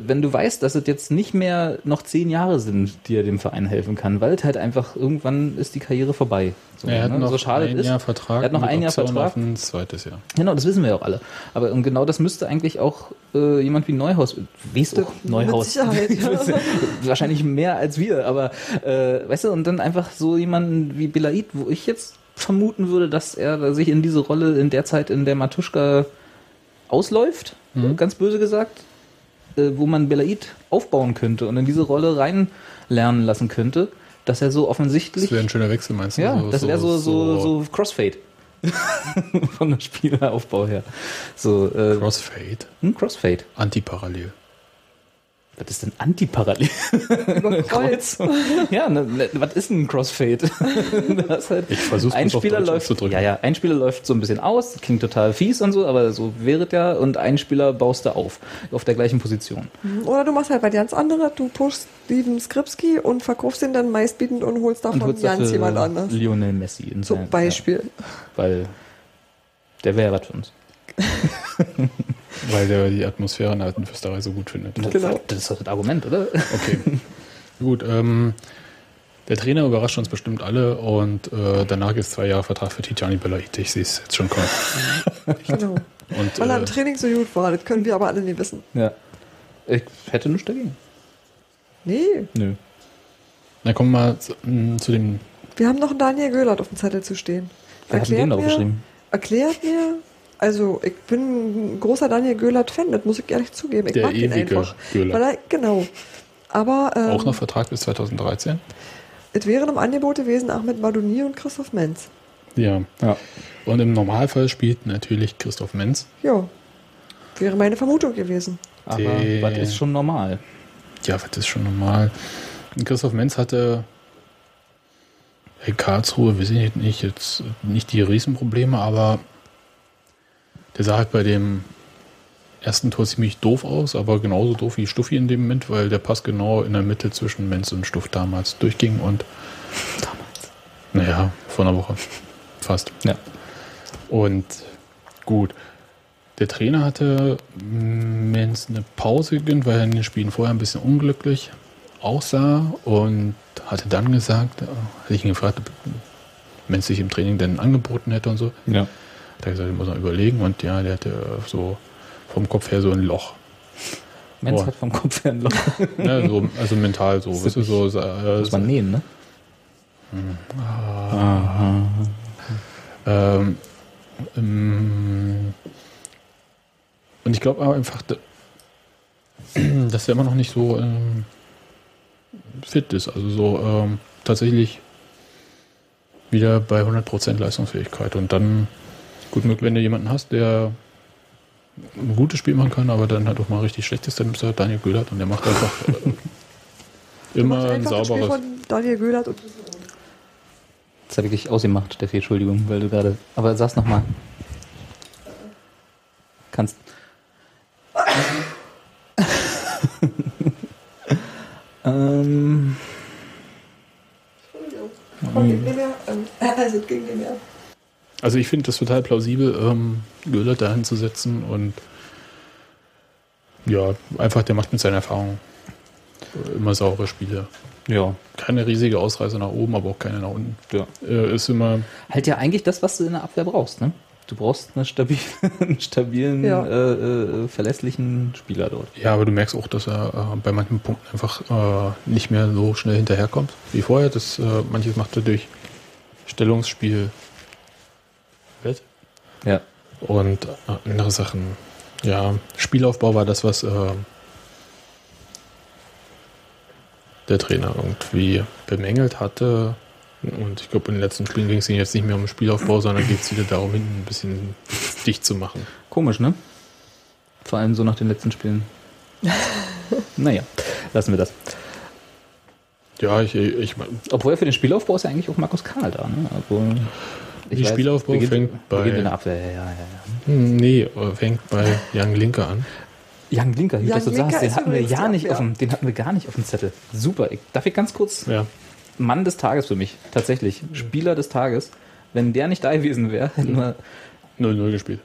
Wenn du weißt, dass es jetzt nicht mehr noch zehn Jahre sind, die er dem Verein helfen kann, weil es halt einfach irgendwann ist die Karriere vorbei. So, er hat ne? noch so schade ein ist. Jahr Vertrag. Er hat noch ein Jahr Option Vertrag. Auf ein zweites Jahr. Genau, das wissen wir ja auch alle. Aber und genau das müsste eigentlich auch äh, jemand wie Neuhaus, weißt du, Mit Neuhaus. (laughs) Wahrscheinlich mehr als wir, aber äh, weißt du, und dann einfach so jemanden wie Belaid, wo ich jetzt vermuten würde, dass er sich in diese Rolle in der Zeit, in der Matuschka ausläuft, Mhm. ganz böse gesagt, äh, wo man Belaid aufbauen könnte und in diese Rolle reinlernen lassen könnte, dass er so offensichtlich Das wäre ein schöner Wechsel, meinst du? ja, das wäre so, so, so Crossfade. (laughs) Von der Spieleraufbau her. So, äh, Crossfade. ein Crossfade. Antiparallel. Was ist denn Antiparallel? Kreuz. (laughs) ja, ne, ne, was ist ein Crossfade? (laughs) halt, Ich versuch's ein Spieler Deutsch läuft, ja, ja, ein Spieler läuft so ein bisschen aus, klingt total fies und so, aber so wäre es ja, und ein Spieler baust du auf, auf der gleichen Position. Oder du machst halt bei ganz andere, du pushst Steven Skripski und verkaufst ihn dann meistbietend und holst davon Und holst ganz dafür jemand anders. Lionel Messi in Zum sein- Beispiel. Ja, weil der wäre ja was für uns. (laughs) Weil der die Atmosphäre in der alten Fürsterei so gut findet. Genau. Das ist doch das Argument, oder? Okay. (laughs) Gut, ähm, der Trainer überrascht uns bestimmt alle und äh, danach ist zwei Jahre Vertrag für Tijani Belaid. Ich sehe es jetzt schon kommen. (laughs) Genau. Und, Weil er im äh, Training so gut war, das können wir aber alle nicht wissen. Ja. Ich hätte nichts dagegen. Nee, Nö. dann kommen wir mal zu, mh, zu dem. wir haben noch einen Daniel Göhlert auf dem Zettel zu stehen. Denn den mir, erklärt mir, also ich bin ein großer Daniel Göhlert-Fan, das muss ich ehrlich zugeben. Ich Der mag ihn ewige einfach. Göhlert. Weil er, genau. Aber ähm, Auch noch Vertrag bis 2013? es wären im Angebot gewesen Ahmed Madouni und Christoph Menz. Ja. Ja. Und im Normalfall spielt natürlich Christoph Menz. Ja, wäre meine Vermutung gewesen. Aber was ist schon normal? Ja, das ist schon normal. Christoph Menz hatte in Karlsruhe, weiß ich nicht, jetzt nicht die Riesenprobleme, aber der sah halt bei dem ersten Tor ziemlich doof aus, aber genauso doof wie Stuffi in dem Moment, weil der Pass genau in der Mitte zwischen Menz und Stuff damals durchging und Damals. naja, vor einer Woche. Fast. Ja. Und gut. Der Trainer hatte Menz eine Pause gegönnt, weil er in den Spielen vorher ein bisschen unglücklich aussah und hatte dann gesagt, äh, hatte ich ihn gefragt, ob Menz sich im Training denn angeboten hätte und so. Ja. Hat er gesagt, er muss noch überlegen und ja, der hatte so vom Kopf her so ein Loch. Mensch hat vom Kopf her ein Loch. (laughs) Ne, so, also mental so. Das ist so äh, Muss man nähen, ne? Ähm, ähm, und ich glaube aber einfach, da- (clears throat) dass er immer noch nicht so ähm, fit ist. Also so ähm, tatsächlich wieder bei 100% Leistungsfähigkeit. Und dann, gut möglich, wenn du jemanden hast, der ein gutes Spiel machen kann, aber dann halt auch mal richtig schlechtes, dann ist halt Daniel Göhlert und der macht einfach äh, immer Macht ein einfach ein Spiel sauberes. von Daniel Göhlert und Jetzt habe ich ausgemacht, Steffi, Entschuldigung, weil du gerade. Aber sag's nochmal. Kannst. (laughs) ähm, Komm, gib mir mehr. Ähm, also, ging mir mehr. Also ich finde das total plausibel, ähm, Göhlert da hinzusetzen und ja, einfach der macht mit seiner Erfahrung immer saure Spiele. ja, Keine riesige Ausreise nach oben, aber auch keine nach unten. ja. Äh, ist immer, Halt ja eigentlich das, was du in der Abwehr brauchst, ne? Du brauchst eine stabil, (laughs) einen stabilen, Ja. äh, äh, verlässlichen Spieler dort. ja, aber du merkst auch, dass er äh, bei manchen Punkten einfach äh, nicht mehr so schnell hinterherkommt wie vorher. Das, äh, manches macht er durch Stellungsspiel. Ja. Und äh, andere Sachen. Ja, Spielaufbau war das, was äh, der Trainer irgendwie bemängelt hatte. Und ich glaube, in den letzten Spielen ging es ihm jetzt nicht mehr um den Spielaufbau, sondern geht es wieder darum, hinten ein bisschen (laughs) dicht zu machen. Komisch, ne? Vor allem so nach den letzten Spielen. (laughs) naja, lassen wir das. Ja, ich, ich mein, Obwohl für den Spielaufbau ist ja eigentlich auch Markus Karl da, ne? Also, ich Die Spielaufbau beginnt, fängt bei- beginnt in der Abwehr, ja, ja, ja. hm, nee, äh, fängt bei Jan Linke an. Jan Linker, wie Jan das so Linker sagst, den hatten wir ja nicht auf dem, den hatten wir gar nicht auf dem Zettel. Super. Ich, darf ich ganz kurz Ja. Mann des Tages für mich, tatsächlich. Spieler des Tages. Wenn der nicht da gewesen wäre, hätten wir 0-0 gespielt.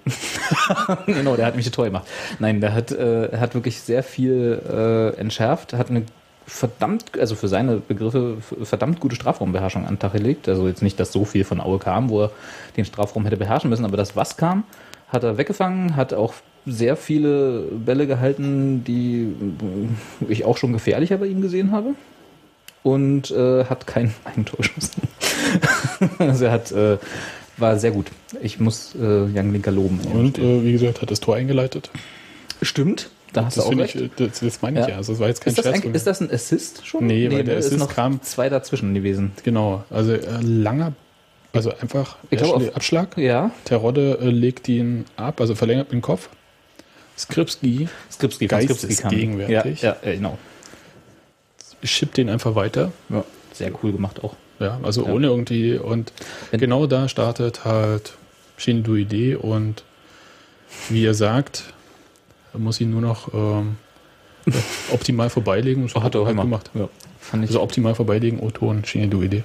(laughs) genau, der hat mich toll gemacht. Nein, der hat, äh, er hat wirklich sehr viel äh, entschärft, hat eine verdammt, also für seine Begriffe, verdammt gute Strafraumbeherrschung an den Tag gelegt. Also jetzt nicht, dass so viel von Aue kam, wo er den Strafraum hätte beherrschen müssen, aber das, was kam, hat er weggefangen, hat auch sehr viele Bälle gehalten, die ich auch schon gefährlicher bei ihm gesehen habe. Und äh, hat kein (laughs) Eigentor geschossen. also er hat, äh, war sehr gut. Ich muss äh, Jan Linker loben. Und äh, wie gesagt, hat das Tor eingeleitet. Stimmt, da hast Das du auch finde recht. ich, das, das meine ich Ja. ja. Also das war jetzt kein ist, das Scherz. ist das ein Assist schon? Nee, weil der da ist Assist noch kam- zwei dazwischen gewesen. Genau, also äh, langer, also einfach Ich Ashley auf- Abschlag. Ja, Terodde äh, legt ihn ab, also verlängert den Kopf. Skripski Skripski, Skripski kam. gegenwärtig. Ja, ja, ja, genau. schippt den einfach weiter. Ja, sehr cool gemacht auch. Ja, also Ja. ohne irgendwie. Und Wenn- genau da startet halt Shinduide und wie er sagt, er muss ihn nur noch ähm, ja, (laughs) optimal vorbeilegen. Und so Hat er auch halt gemacht. Ja, ich. Also optimal vorbeilegen, O-Ton, Shinduide.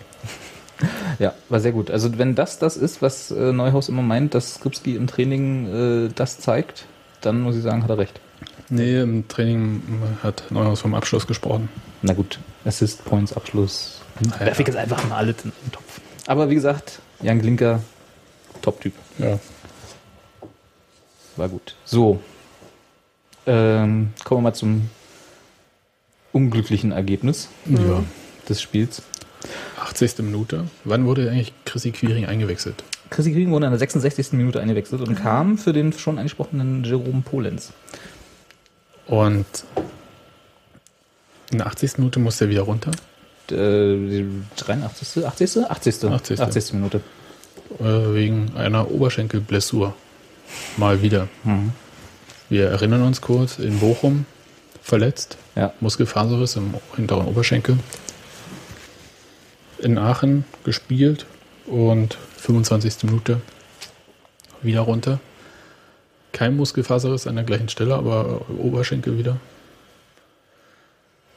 Ja, war sehr gut. Also wenn das das ist, was äh, Neuhaus immer meint, dass Skripski im Training äh, das zeigt, dann muss ich sagen, hat er recht. Nee, im Training hat Neuhaus vom Abschluss gesprochen. Na gut, Assist, Points, Abschluss. Naja. Werfe ich jetzt einfach mal alles in den Topf. Aber wie gesagt, Jan Glinker, Top-Typ. Ja. War gut. So. Ähm, kommen wir mal zum unglücklichen Ergebnis ja. des Spiels. 80. Minute. Wann wurde eigentlich Chrissy Quiring eingewechselt? Chrissy Kriegen wurde in der 66. Minute eingewechselt und kam für den schon angesprochenen Jerome Polenz. Und in der 80. Minute musste er wieder runter. Äh, die 83. 80. 80. 80.. 80. Minute. Äh, wegen einer Oberschenkelblessur. Mal wieder. Mhm. Wir erinnern uns kurz, in Bochum verletzt, Ja. Muskelfaserriss im hinteren Oberschenkel. In Aachen gespielt und 25. Minute wieder runter. Kein Muskelfaserriss an der gleichen Stelle, aber Oberschenkel wieder.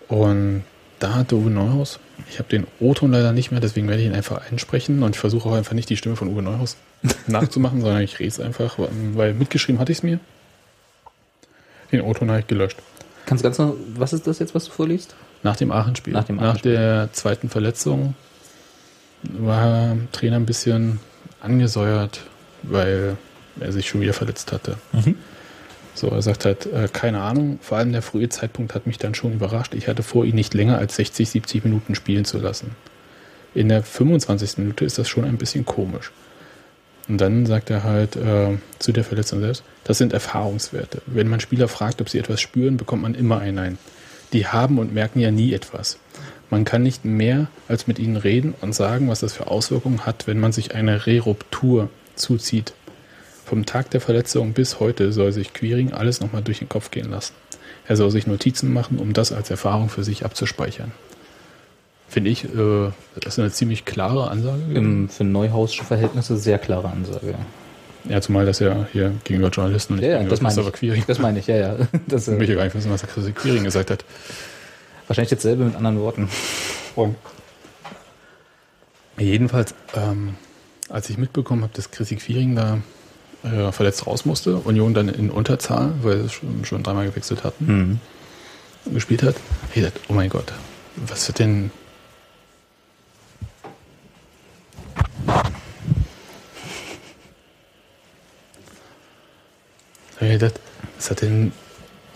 Und da hatte Uwe Neuhaus, ich habe den O-Ton leider nicht mehr, deswegen werde ich ihn einfach einsprechen und ich versuche auch einfach nicht die Stimme von Uwe Neuhaus (laughs) nachzumachen, sondern ich rede es einfach, weil mitgeschrieben hatte ich es mir. Den O-Ton habe ich gelöscht. Kannst du ganz noch, was ist das jetzt, was du vorliest? Nach dem Aachen-Spiel. Nach dem Nach der zweiten Verletzung war der Trainer ein bisschen angesäuert, weil er sich schon wieder verletzt hatte. Mhm. So, er sagt halt, äh, keine Ahnung, vor allem der frühe Zeitpunkt hat mich dann schon überrascht. Ich hatte vor, ihn nicht länger als 60, 70 Minuten spielen zu lassen. In der 25. Minute ist das schon ein bisschen komisch. Und dann sagt er halt äh, zu der Verletzung selbst, das sind Erfahrungswerte. Wenn man Spieler fragt, ob sie etwas spüren, bekommt man immer ein Nein. Die haben und merken ja nie etwas. Man kann nicht mehr als mit ihnen reden und sagen, was das für Auswirkungen hat, wenn man sich eine Reruptur zuzieht. Vom Tag der Verletzung bis heute soll sich Quiring alles nochmal durch den Kopf gehen lassen. Er soll sich Notizen machen, um das als Erfahrung für sich abzuspeichern. Finde ich, äh, das ist eine ziemlich klare Ansage. Im, für Neuhausche Verhältnisse sehr klare Ansage. Ja, zumal das ja hier gegenüber Journalisten und nicht Ja, ja, gegenüber das meine ich. Quiring. Das meine ich, ja, ja. (laughs) Das, Ich äh, möchte gar nicht wissen, was der Christopher Quiring gesagt hat. wahrscheinlich jetzt selber mit anderen Worten. Jedenfalls, ähm, als ich mitbekommen habe, dass Chrissy Quiring da äh, verletzt raus musste, Union dann in Unterzahl, weil sie schon, schon dreimal gewechselt hatten, Mhm. gespielt hat, ich dachte, oh mein Gott, was wird denn... Da hab ich gedacht, was hat denn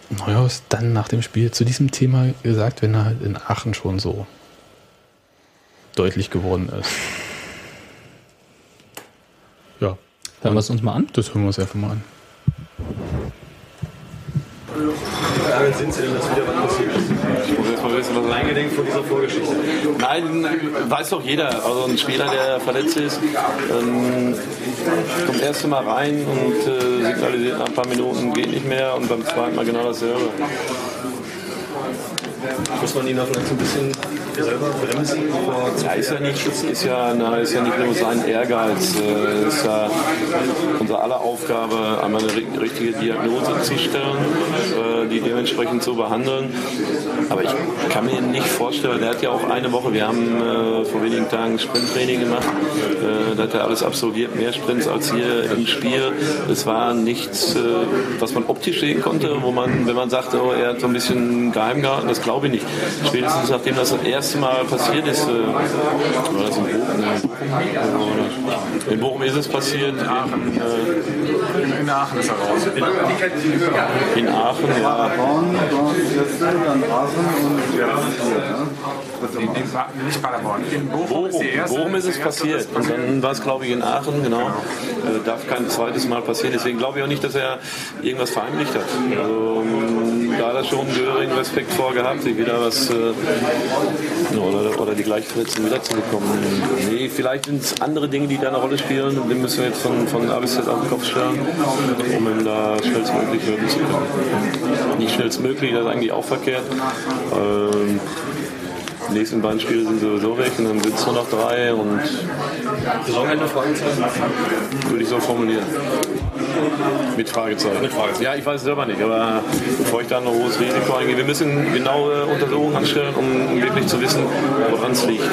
Neuhaus dann nach dem Spiel zu diesem Thema gesagt, wenn er halt in Aachen schon so deutlich geworden ist? Ja, Hören wir es uns mal an. das hören wir uns einfach mal an. Darin sind Sie denn, dass wieder was passiert ist? Ich muss jetzt mal wissen, was eingedenkt von dieser Vorgeschichte. Nein, weiß doch jeder. Also ein Spieler, der verletzt ist, ähm, kommt erst Mal rein und äh, signalisiert nach ein paar Minuten, geht nicht mehr und beim zweiten Mal genau dasselbe. Muss man ihn da vielleicht so ein bisschen selber bremsen? Ja, ist ja nicht, ist ja, na, ist ja nicht nur sein Ehrgeiz, äh, ist ja unsere aller Aufgabe, einmal eine ri- richtige Diagnose zu stellen, äh, die dementsprechend zu behandeln. Aber ich kann mir nicht vorstellen, er hat ja auch eine Woche, wir haben äh, vor wenigen Tagen Sprinttraining gemacht, äh, da hat er alles absolviert, mehr Sprints als hier im Spiel. Es war nichts, äh, was man optisch sehen konnte, wo man, wenn man sagt, oh, er hat so ein bisschen geheim gehalten, das glaube ich nicht. Spätestens nachdem das das erste Mal passiert ist, äh, war das in Bochum? In Bochum ist es passiert. In, äh, In Aachen ist er raus. in Aachen, ja. In, in, nicht Paderborn. In Bochum, Bochum, erste. Bochum ist es passiert. Und dann war es, glaube ich, in Aachen, genau. Äh, darf kein zweites Mal passieren. Deswegen glaube ich auch nicht, dass er irgendwas verheimlicht hat. Also, er schon gehörigen Respekt vorgehabt, sich wieder was äh, oder, oder die gleiche Verletzung wieder zu bekommen. Nee, vielleicht sind es andere Dinge, die da eine Rolle spielen. Den müssen wir jetzt von, von A bis Z auf den Kopf stellen, um ihm da schnellstmöglich helfen zu können. Nicht schnellstmöglich, das ist eigentlich auch verkehrt. Ähm, die nächsten beiden Spiele sind sowieso weg und dann sind es nur noch drei und Saisonende Fragezeichen? Würde ich so formulieren. Mit Fragezeichen. Mit Fragezeichen. Ja, ich weiß es selber nicht, aber bevor ich da ein hohes Risiko eingehe, wir müssen genaue Untersuchungen anstellen, um wirklich zu wissen, woran es liegt.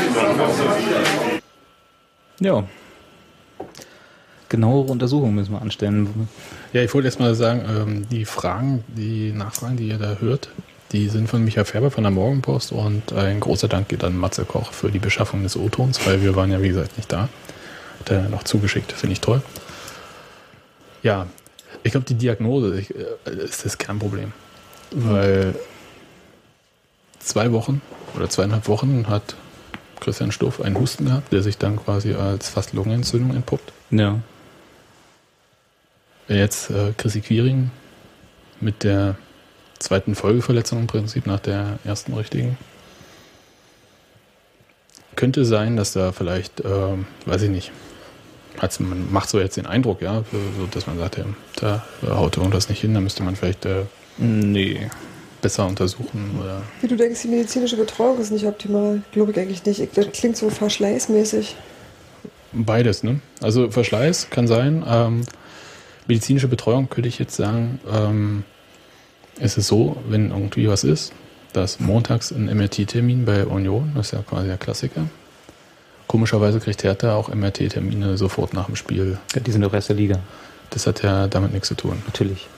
Ja. Genauere Untersuchungen müssen wir anstellen. Ja, ich wollte erst mal sagen, ähm, die Fragen, die Nachfragen, die ihr da hört, die sind von Michael Färber von der Morgenpost und ein großer Dank geht an Matze Koch für die Beschaffung des O-Tons, weil wir waren ja, wie gesagt, nicht da. Hat er noch zugeschickt, finde ich toll. Ja, ich glaube, die Diagnose ich, äh, ist das Kernproblem. Weil zwei Wochen oder zweieinhalb Wochen hat Christian Stuff einen Husten gehabt, der sich dann quasi als fast Lungenentzündung entpuppt. Ja. Jetzt äh, Chrissy Quiring mit der zweiten Folgeverletzung im Prinzip nach der ersten richtigen. Könnte sein, dass da vielleicht, ähm, weiß ich nicht, hat's, man macht so jetzt den Eindruck, ja, so, dass man sagt, ja, da haut irgendwas nicht hin, da müsste man vielleicht äh, Nee. besser untersuchen oder Wie du denkst, die medizinische Betreuung ist nicht optimal. Glaube ich eigentlich nicht. Ich- Das klingt so verschleißmäßig. Beides, ne? Also Verschleiß kann sein. Ähm, medizinische Betreuung könnte ich jetzt sagen, ähm, es ist so, wenn irgendwie was ist, dass montags ein MRT-Termin bei Union, das ist ja quasi der Klassiker. Komischerweise kriegt Hertha auch MRT-Termine sofort nach dem Spiel. Ja, die sind doch erst der Liga. Das hat ja damit nichts zu tun. Natürlich.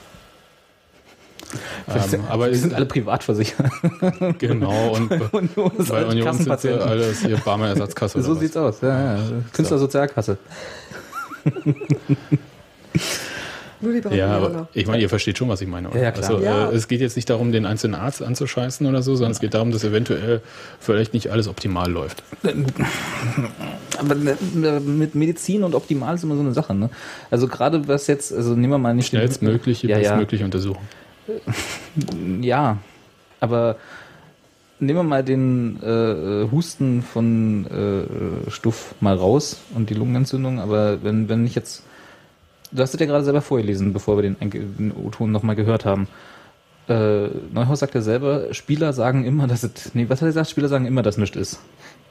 Ähm, aber die sind alle privat versichert. (laughs) genau und Union bei alles Union sind sie alles hier Barmer Ersatzkasse. (laughs) So oder was. sieht's aus. Ja, ja. Künstlersozialkasse. (laughs) Nur die Ja, aber ich meine, ihr versteht schon, was ich meine. Oder? Ja, ja, klar. Also, Ja. Äh, es geht jetzt nicht darum, den einzelnen Arzt anzuscheißen oder so, sondern es geht darum, dass eventuell vielleicht nicht alles optimal läuft. (laughs) Aber äh, mit Medizin und optimal ist immer so eine Sache. Ne? Also gerade was jetzt, also nehmen wir mal nicht Schnellstmögliche, ja, ja, bestmögliche Untersuchung. ja, aber nehmen wir mal den äh, Husten von äh, Stuff mal raus und die Lungenentzündung, aber wenn, wenn ich jetzt Du hast es ja gerade selber vorgelesen, bevor wir den, den O-Ton nochmal gehört haben. Äh, Neuhaus sagt ja selber, Spieler sagen immer, dass es. Nee, was hat er gesagt? Spieler sagen immer, dass nichts ist.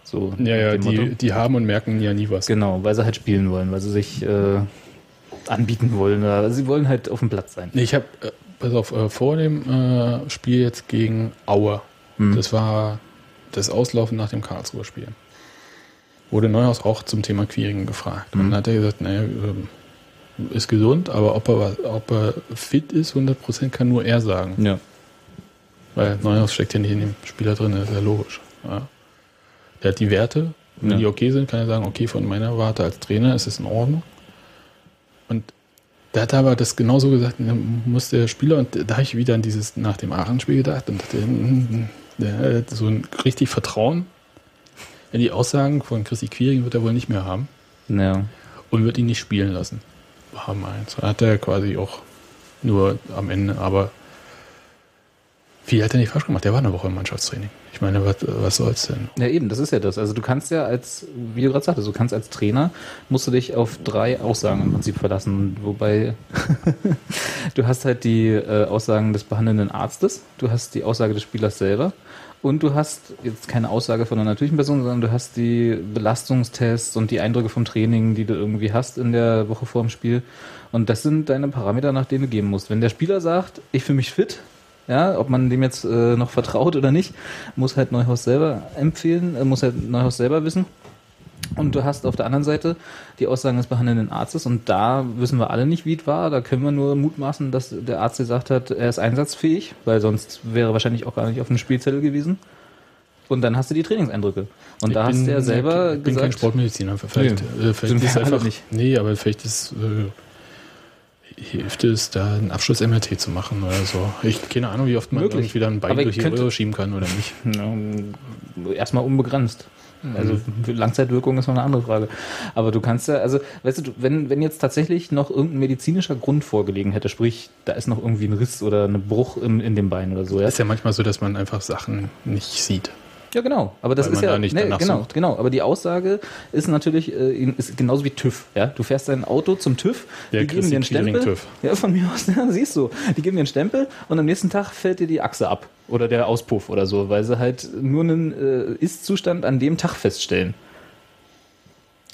So. Ja, ja, die, Motto. die haben und merken ja nie was. Genau, weil sie halt spielen wollen, weil sie sich äh, anbieten wollen. Oder sie wollen halt auf dem Platz sein. Nee, ich habe, äh, pass auf, äh, vor dem äh, Spiel jetzt gegen Aue, Hm. das war das Auslaufen nach dem Karlsruher Spiel, wurde Neuhaus auch zum Thema Queering gefragt. Und Mhm. dann hat er gesagt, naja, ähm, ist gesund, aber ob er, ob er fit ist, 100% kann nur er sagen. Ja. Weil Neuhaus steckt ja nicht in dem Spieler drin, das ist ja logisch. Ja. Der hat die Werte, wenn Ja. die okay sind, kann er sagen, okay, von meiner Warte als Trainer ist es in Ordnung. Und da hat er aber das genauso gesagt, dann muss der Spieler, und da habe ich wieder an dieses nach dem Aachen-Spiel gedacht und dachte, hm, der hat so ein richtig Vertrauen in die Aussagen von Chrissy Quiring wird er wohl nicht mehr haben Ja. und wird ihn nicht spielen lassen. War meins. Hat er quasi auch nur am Ende, aber viel hat er nicht falsch gemacht. Der war eine Woche im Mannschaftstraining. Ich meine, was, was soll's denn? Ja, eben, das ist ja das. Also du kannst ja als, wie du gerade sagtest, du kannst als Trainer, musst du dich auf drei Aussagen im Prinzip verlassen. Wobei (laughs) du hast halt die äh, Aussagen des behandelnden Arztes, du hast die Aussage des Spielers selber und du hast jetzt keine Aussage von einer natürlichen Person, sondern du hast die Belastungstests und die Eindrücke vom Training, die du irgendwie hast in der Woche vor dem Spiel. Und das sind deine Parameter, nach denen du gehen musst. Wenn der Spieler sagt, ich fühle mich fit, ja, ob man dem jetzt äh, noch vertraut oder nicht, muss halt Neuhaus selber empfehlen, äh, muss halt Neuhaus selber wissen. Und du hast auf der anderen Seite die Aussagen des behandelnden Arztes und da wissen wir alle nicht, wie es war. Da können wir nur mutmaßen, dass der Arzt gesagt hat, er ist einsatzfähig, weil sonst wäre er wahrscheinlich auch gar nicht auf dem Spielzettel gewesen. Und dann hast du die Trainingseindrücke. Und da Ich hast bin- du ja selber ich bin kein gesagt, Sportmediziner. Vielleicht, Nee, äh, vielleicht sind ist einfach nicht. Nee, aber vielleicht ist äh, hilft es, da einen Abschluss-MRT zu machen oder so. Ich keine Ahnung, wie oft man Möglich. irgendwie dann ein Bein durch die Röhre schieben kann oder nicht. Ja, erstmal unbegrenzt. Also für Langzeitwirkung ist noch eine andere Frage. Aber du kannst ja, also, weißt du, wenn, wenn jetzt tatsächlich noch irgendein medizinischer Grund vorgelegen hätte, sprich, da ist noch irgendwie ein Riss oder ein Bruch in, in dem Bein oder so, ja. Ist ja manchmal so, dass man einfach Sachen nicht sieht. Ja, genau. Aber das Weil ist ja da nicht nee, genau, sucht. genau. Aber die Aussage ist natürlich äh, ist genauso wie TÜV. Ja, du fährst dein Auto zum TÜV, Der die geben dir einen Stempel. TÜV. Ja, von mir aus, (laughs) ja, siehst du. Die geben dir einen Stempel und am nächsten Tag fällt dir die Achse ab oder der Auspuff oder so, weil sie halt nur einen äh, Ist-Zustand an dem Tag feststellen.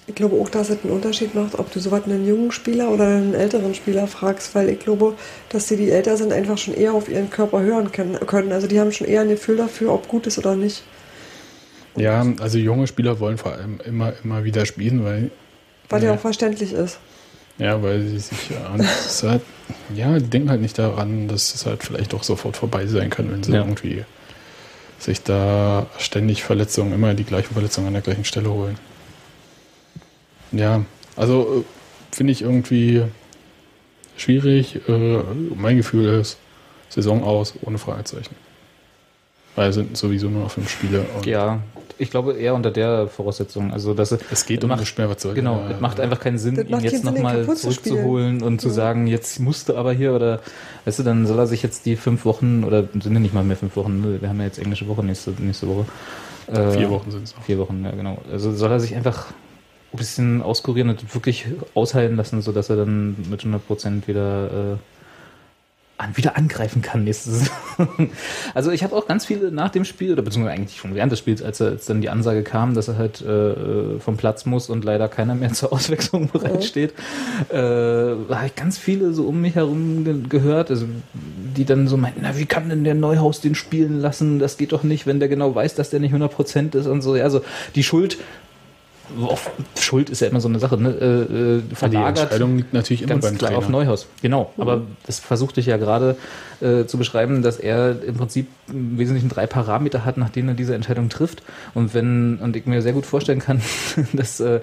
Ich glaube auch, dass es einen Unterschied macht, ob du so was einen jungen Spieler oder einen älteren Spieler fragst, weil ich glaube, dass die, die älter sind, einfach schon eher auf ihren Körper hören können. Also die haben schon eher ein Gefühl dafür, ob gut ist oder nicht. Ja, also junge Spieler wollen vor allem immer, immer wieder spielen, weil Weil Ja. auch verständlich ist. Ja, weil sie sich (laughs) halt, ja, die denken halt nicht daran, dass es halt vielleicht auch sofort vorbei sein kann, wenn sie Ja. irgendwie sich da ständig Verletzungen, immer die gleichen Verletzungen an der gleichen Stelle holen. Ja, also äh, finde ich irgendwie schwierig. Äh, mein Gefühl ist, Saison aus, ohne Fragezeichen. Weil es sind sowieso nur noch fünf Spiele. Und Ja, ich glaube eher unter der Voraussetzung. Also, dass Es geht um macht, soll Genau, es macht einfach keinen Sinn, ihn jetzt nochmal zurückzuholen und zu sagen, jetzt musste aber hier oder, weißt du, dann soll er sich jetzt die fünf Wochen oder sind ja nicht mal mehr fünf Wochen, ne? wir haben ja jetzt englische Woche nächste, nächste Woche. Äh, Vier Wochen sind es noch. Vier Wochen, ja genau. Also soll er sich einfach ein bisschen auskurieren und wirklich ausheilen lassen, sodass er dann mit 100% wieder, äh, an, wieder angreifen kann nächste Saison. (laughs) Also ich habe auch ganz viele nach dem Spiel, oder beziehungsweise eigentlich schon während des Spiels, als, er, als dann die Ansage kam, dass er halt äh, vom Platz muss und leider keiner mehr (laughs) zur Auswechslung bereitsteht, äh, habe ich ganz viele so um mich herum ge gehört, also die dann so meinten, na wie kann denn der Neuhaus den spielen lassen? Das geht doch nicht, wenn der genau weiß, dass der nicht 100% ist und so. Ja, also die Schuld auf, Schuld ist ja immer so eine Sache, ne? Äh, äh, Die verlagert Entscheidung liegt natürlich immer ganz beim klar Trainer. auf Neuhaus. Genau, aber das versuchte ich ja gerade äh, zu beschreiben, dass er im Prinzip im Wesentlichen drei Parameter hat, nach denen er diese Entscheidung trifft. Und wenn, und ich mir sehr gut vorstellen kann, (laughs) dass äh,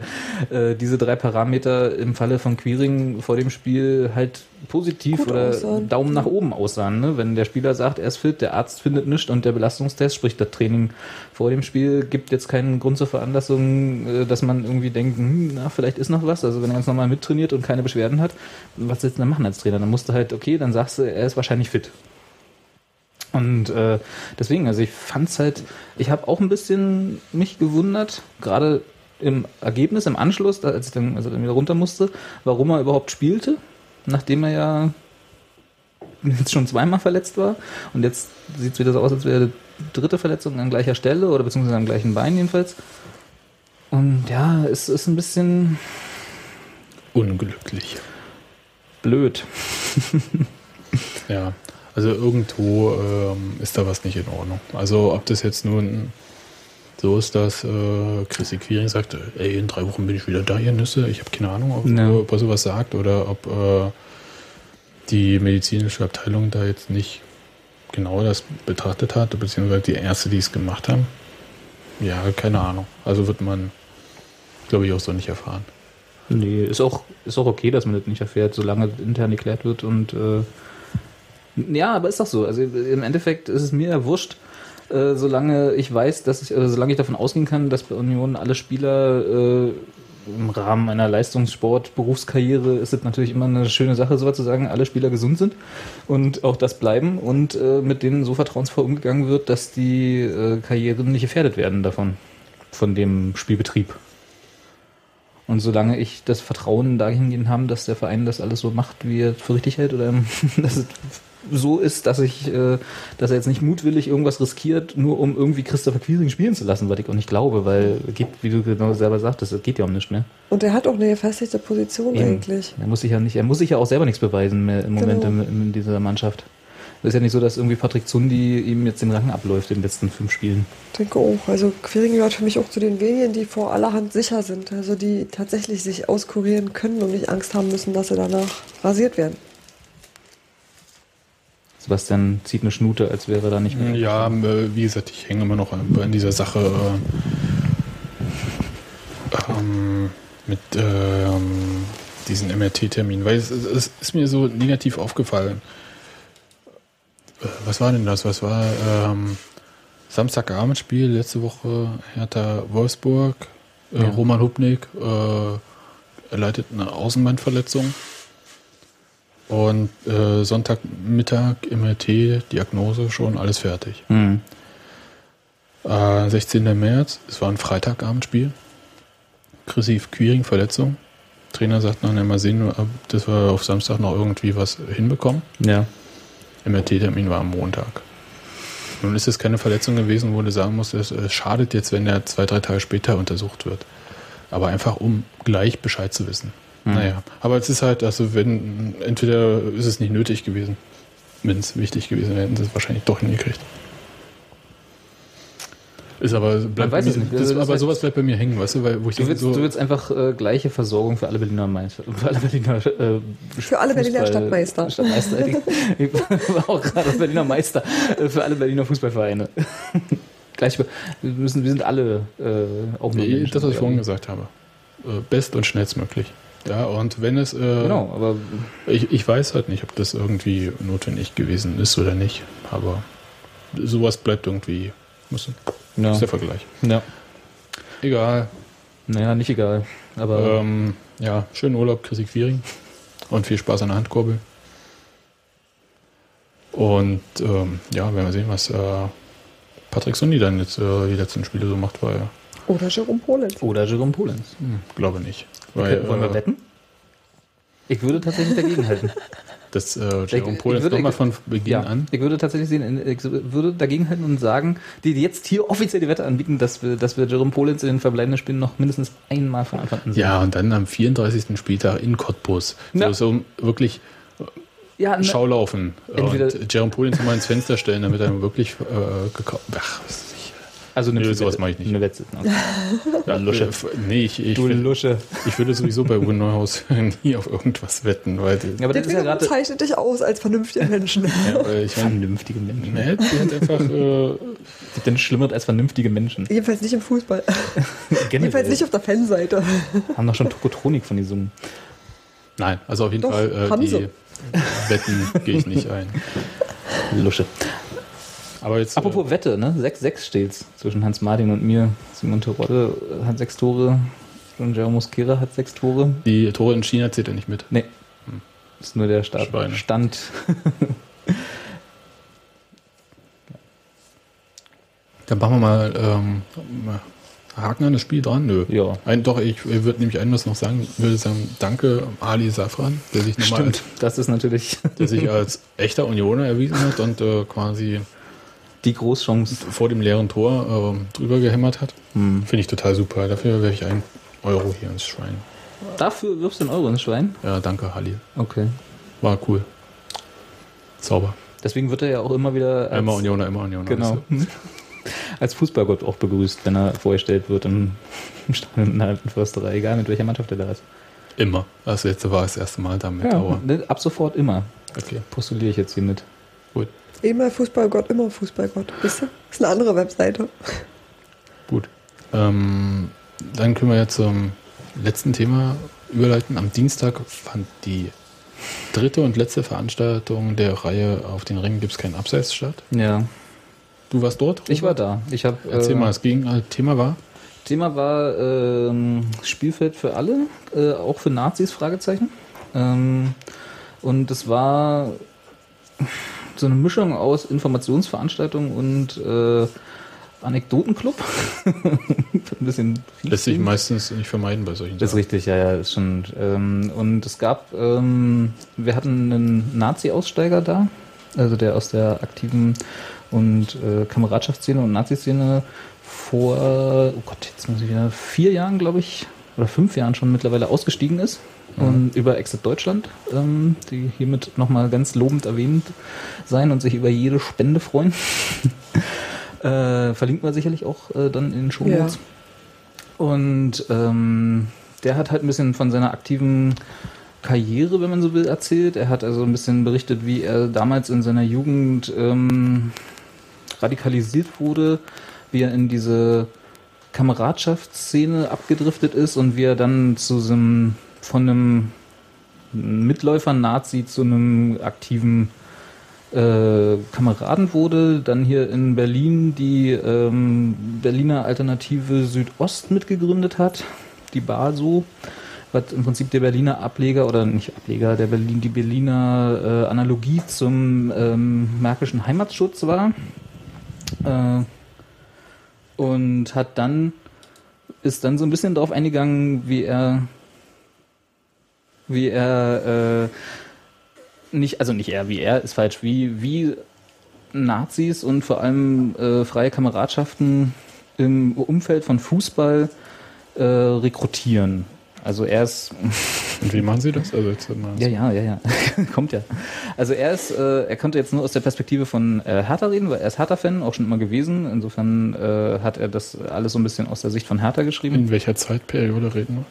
äh, diese drei Parameter im Falle von Queering vor dem Spiel halt positiv Gut oder aussahen. Daumen nach oben aussahen. Ne? Wenn der Spieler sagt, er ist fit, der Arzt findet nichts und der Belastungstest, sprich das Training vor dem Spiel, gibt jetzt keinen Grund zur Veranlassung, äh, dass man irgendwie denkt, hm, na, vielleicht ist noch was. Also wenn er ganz normal mittrainiert und keine Beschwerden hat, was willst du dann machen als Trainer? Dann musst du halt, okay, dann sagst du, er ist wahrscheinlich fit. Und äh, deswegen, also ich fand's halt, ich habe auch ein bisschen mich gewundert, gerade im Ergebnis, im Anschluss, als ich dann, also dann wieder runter musste, warum er überhaupt spielte. nachdem er ja jetzt schon zweimal verletzt war. Und jetzt sieht es wieder so aus, als wäre die dritte Verletzung an gleicher Stelle oder beziehungsweise am gleichen Bein jedenfalls. Und ja, es ist ein bisschen Unglücklich. blöd. (laughs) Ja, also irgendwo ähm, ist da was nicht in Ordnung. Also ob das jetzt nun so ist, dass äh, Chrissy Quiring sagt, ey, in drei Wochen bin ich wieder da, ihr Nüsse. Ich habe keine Ahnung, ob, Ja. ob er sowas sagt oder ob äh, die medizinische Abteilung da jetzt nicht genau das betrachtet hat, beziehungsweise die Ärzte, die es gemacht haben. Ja, keine Ahnung. Also wird man, glaube ich, auch so nicht erfahren. Nee, ist auch, ist auch okay, dass man das nicht erfährt, solange das intern geklärt wird und äh, ja, aber ist doch so. Also im Endeffekt ist es mir ja wurscht, äh, solange ich weiß, dass ich, äh, solange ich davon ausgehen kann, dass bei Union alle Spieler äh, im Rahmen einer Leistungssport-Berufskarriere ist es natürlich immer eine schöne Sache, so zu sagen, alle Spieler gesund sind und auch das bleiben und äh, mit denen so vertrauensvoll umgegangen wird, dass die äh, Karrieren nicht gefährdet werden davon, von dem Spielbetrieb. Und solange ich das Vertrauen dahingehend habe, dass der Verein das alles so macht, wie er es für richtig hält, oder (laughs) dass es so ist, dass ich, äh, dass er jetzt nicht mutwillig irgendwas riskiert, nur um irgendwie Christopher Quiring spielen zu lassen, was ich auch nicht glaube, weil geht, wie du genau selber sagtest, es geht ja um nichts mehr. Und er hat auch eine gefestigte Position Eben. eigentlich. Er muss sich ja nicht, er muss sich ja auch selber nichts beweisen mehr im Moment Genau. in, in dieser Mannschaft. Es ist ja nicht so, dass irgendwie Patrick Zundi ihm jetzt den Rang abläuft in den letzten fünf Spielen. Ich denke auch. Also Quiring gehört für mich auch zu den wenigen, die vor aller Hand sicher sind. Also die tatsächlich sich auskurieren können und nicht Angst haben müssen, dass sie danach rasiert werden. Sebastian zieht eine Schnute, als wäre er da nicht mehr. Ja, äh, wie gesagt, ich hänge immer noch an dieser Sache äh, ähm, mit ähm, diesen MRT-Termin, weil es, es, es ist mir so negativ aufgefallen. Äh, was war denn das? Was war ähm, Samstagabendspiel letzte Woche Hertha Wolfsburg? Äh, Ja. Roman Hubnik äh, erleidet eine Außenbandverletzung. Und äh, Sonntagmittag MRT, Diagnose schon, alles fertig. Hm. Äh, 16. März, es war ein Freitagabendspiel. Chrissy Quiring, Verletzung. Trainer sagt nachher mal sehen, ob dass wir auf Samstag noch irgendwie was hinbekommen. Ja. MRT-Termin war am Montag. Nun ist es keine Verletzung gewesen, wo du sagen musst, es schadet jetzt, wenn er zwei, drei Tage später untersucht wird. Aber einfach, um gleich Bescheid zu wissen. Mhm. Naja, aber es ist halt, also wenn, entweder ist es nicht nötig gewesen. Wenn es wichtig gewesen wäre, hätten sie es wahrscheinlich doch hingekriegt. Ist aber, bleibt weiß es mir, nicht. Das, Das aber sowas bleibt bei mir hängen, weißt du, weil, wo ich Du willst, so, du willst einfach äh, gleiche Versorgung für alle Berliner Meister, für alle Berliner äh, Für alle Berliner Fußball- Stadtmeister. Stadtmeister. (laughs) Ich war auch gerade Berliner Meister äh, für alle Berliner Fußballvereine. (laughs) Gleich, wir müssen, wir sind alle äh, auch nur Nee, Menschen. das, was ich vorhin gesagt habe. Äh, Best und schnellstmöglich. Ja, und wenn es, äh, Genau, aber ich, ich weiß halt nicht, ob das irgendwie notwendig gewesen ist oder nicht, aber sowas bleibt irgendwie, muss, ja, ist der Vergleich. ja. Egal. Naja, nicht egal. Aber Ähm, ja, schönen Urlaub, Chrissy Quiring und viel Spaß an der Handkurbel. Und ähm, ja, werden wir sehen, was äh, Patrick Sundi dann jetzt äh, die letzten Spiele so macht, weil Oder Jerome Polenz. oder Jerome Polenz. hm, glaube nicht. Weil, Wollen wir äh, wetten? Ich würde tatsächlich dagegen halten. (laughs) dass äh, Jerome Polenz würde- nochmal von Beginn Ja, an ich würde tatsächlich sehen, ich würde dagegen halten und sagen, die die jetzt hier offiziell die Wette anbieten, dass wir, dass wir Jerome Polenz in den verbleibenden Spielen noch mindestens einmal von Anfang an sehen. Ja, und dann am 34. Spieltag in Cottbus. Ja. So, so wirklich ja ne, Schaulaufen. Entweder- und Jerome Polenz mal ins Fenster stellen, damit er wirklich äh, gekauft Ach, was. Also eine Nö, sowas mache ich nicht. Eine Wette. (laughs) Ja, Lusche. Nee, ich, ich, Du will- Lusche. ich würde sowieso bei Uwe Neuhaus (laughs) nie auf irgendwas wetten, weil, die, Ja, aber das ist ja gerade zeichnet dich aus als vernünftiger Menschen. ja, weil ich (laughs) meine, vernünftige Menschen. hat die hat einfach äh, Gibt denn schlimmer als vernünftige Menschen? Jedenfalls nicht im Fußball. Jedenfalls nicht auf der Fanseite. Haben doch schon Tokotronik von diesem. Nein, also auf jeden Doch, Fall äh, haben die sie. Wetten gehe ich nicht ein. Lusche. Aber jetzt Apropos Wette, ne? 6-6 steht's zwischen Hans Martin und mir. Simon Terodde hat sechs Tore und Jerome Mosquera hat sechs Tore. äh, die Tore in China zählt er nicht mit. Nee. Ist nur der Start Schweine. Stand. (laughs) Dann machen wir mal ähm, Haken an das Spiel dran? Nö. Ja. Ein, doch, ich, ich würde nämlich eines noch sagen, würde sagen, danke Ali Safran, der sich nochmal als, Stimmt, das ist natürlich der sich (laughs) als echter Unioner erwiesen hat und äh, quasi die Großchance. vor dem leeren Tor äh, drüber gehämmert hat. Hm. Finde ich total super. Dafür werfe ich einen Euro hier ins Schwein. Dafür wirfst du einen Euro ins Schwein? Ja, danke, Ali. Okay. War cool. Sauber. Deswegen wird er ja auch immer wieder als, Einmal Unioner, immer Unioner. genau, (laughs) als Fußballgott auch begrüßt, wenn er vorgestellt wird im, (laughs) im Stadion in der alten Försterei, egal mit welcher Mannschaft er da ist. Immer. Das letzte war das erste Mal damit, aber ne, ab sofort immer. okay. Postuliere ich jetzt hier mit. Immer Fußballgott, immer Fußballgott. Wisst ihr? Das ist eine andere Webseite. Gut. Ähm, dann können wir jetzt zum letzten Thema überleiten. Am Dienstag fand die dritte und letzte Veranstaltung der Reihe auf den Ringen gibt's keinen Abseits statt. Ja, Du warst dort? ich war da. Ich habe Erzähl äh, mal, das Gegen äh, Thema war? Thema war ähm, Spielfeld für alle, äh, auch für Nazis, Fragezeichen. Ähm, und es war so eine Mischung aus Informationsveranstaltung und äh, Anekdotenclub. (laughs) Ein bisschen. Lässt sich meistens nicht vermeiden bei solchen Das ist Sachen. richtig, ja, ja, ist schon. Ähm, und es gab, ähm, wir hatten einen Nazi-Aussteiger da, also der aus der aktiven und äh, Kameradschaftsszene und Nazi-Szene vor, oh Gott, jetzt muss ich wieder, vier Jahren, glaube ich, oder fünf Jahren schon mittlerweile ausgestiegen ist. Und über Exit Deutschland, ähm, die hiermit nochmal ganz lobend erwähnt sein und sich über jede Spende freuen. (laughs) äh, verlinken wir sicherlich auch äh, dann in den Show Notes. Und ähm, der hat halt ein bisschen von seiner aktiven Karriere, wenn man so will, erzählt. Er hat also ein bisschen berichtet, wie er damals in seiner Jugend ähm, radikalisiert wurde, wie er in diese Kameradschaftsszene abgedriftet ist und wie er dann zu so einem von einem Mitläufer-Nazi zu einem aktiven äh, Kameraden wurde, dann hier in Berlin die ähm, Berliner Alternative Südost mitgegründet hat, die BASO, was im Prinzip der Berliner Ableger oder nicht Ableger, der Berlin, die Berliner äh, Analogie zum ähm, märkischen Heimatschutz war. Äh, und hat dann, ist dann so ein bisschen darauf eingegangen, wie er, wie er, äh, nicht, also nicht er, wie er ist falsch, wie, wie Nazis und vor allem äh, freie Kameradschaften im Umfeld von Fußball äh, rekrutieren. Also er ist Und wie machen Sie das? Also jetzt mal ja, ja, ja, ja. (laughs) Kommt ja. Also er ist, äh, er konnte jetzt nur aus der Perspektive von äh, Hertha reden, weil er ist Hertha-Fan, auch schon immer gewesen. Insofern äh, hat er das alles so ein bisschen aus der Sicht von Hertha geschrieben. In welcher Zeitperiode reden wir?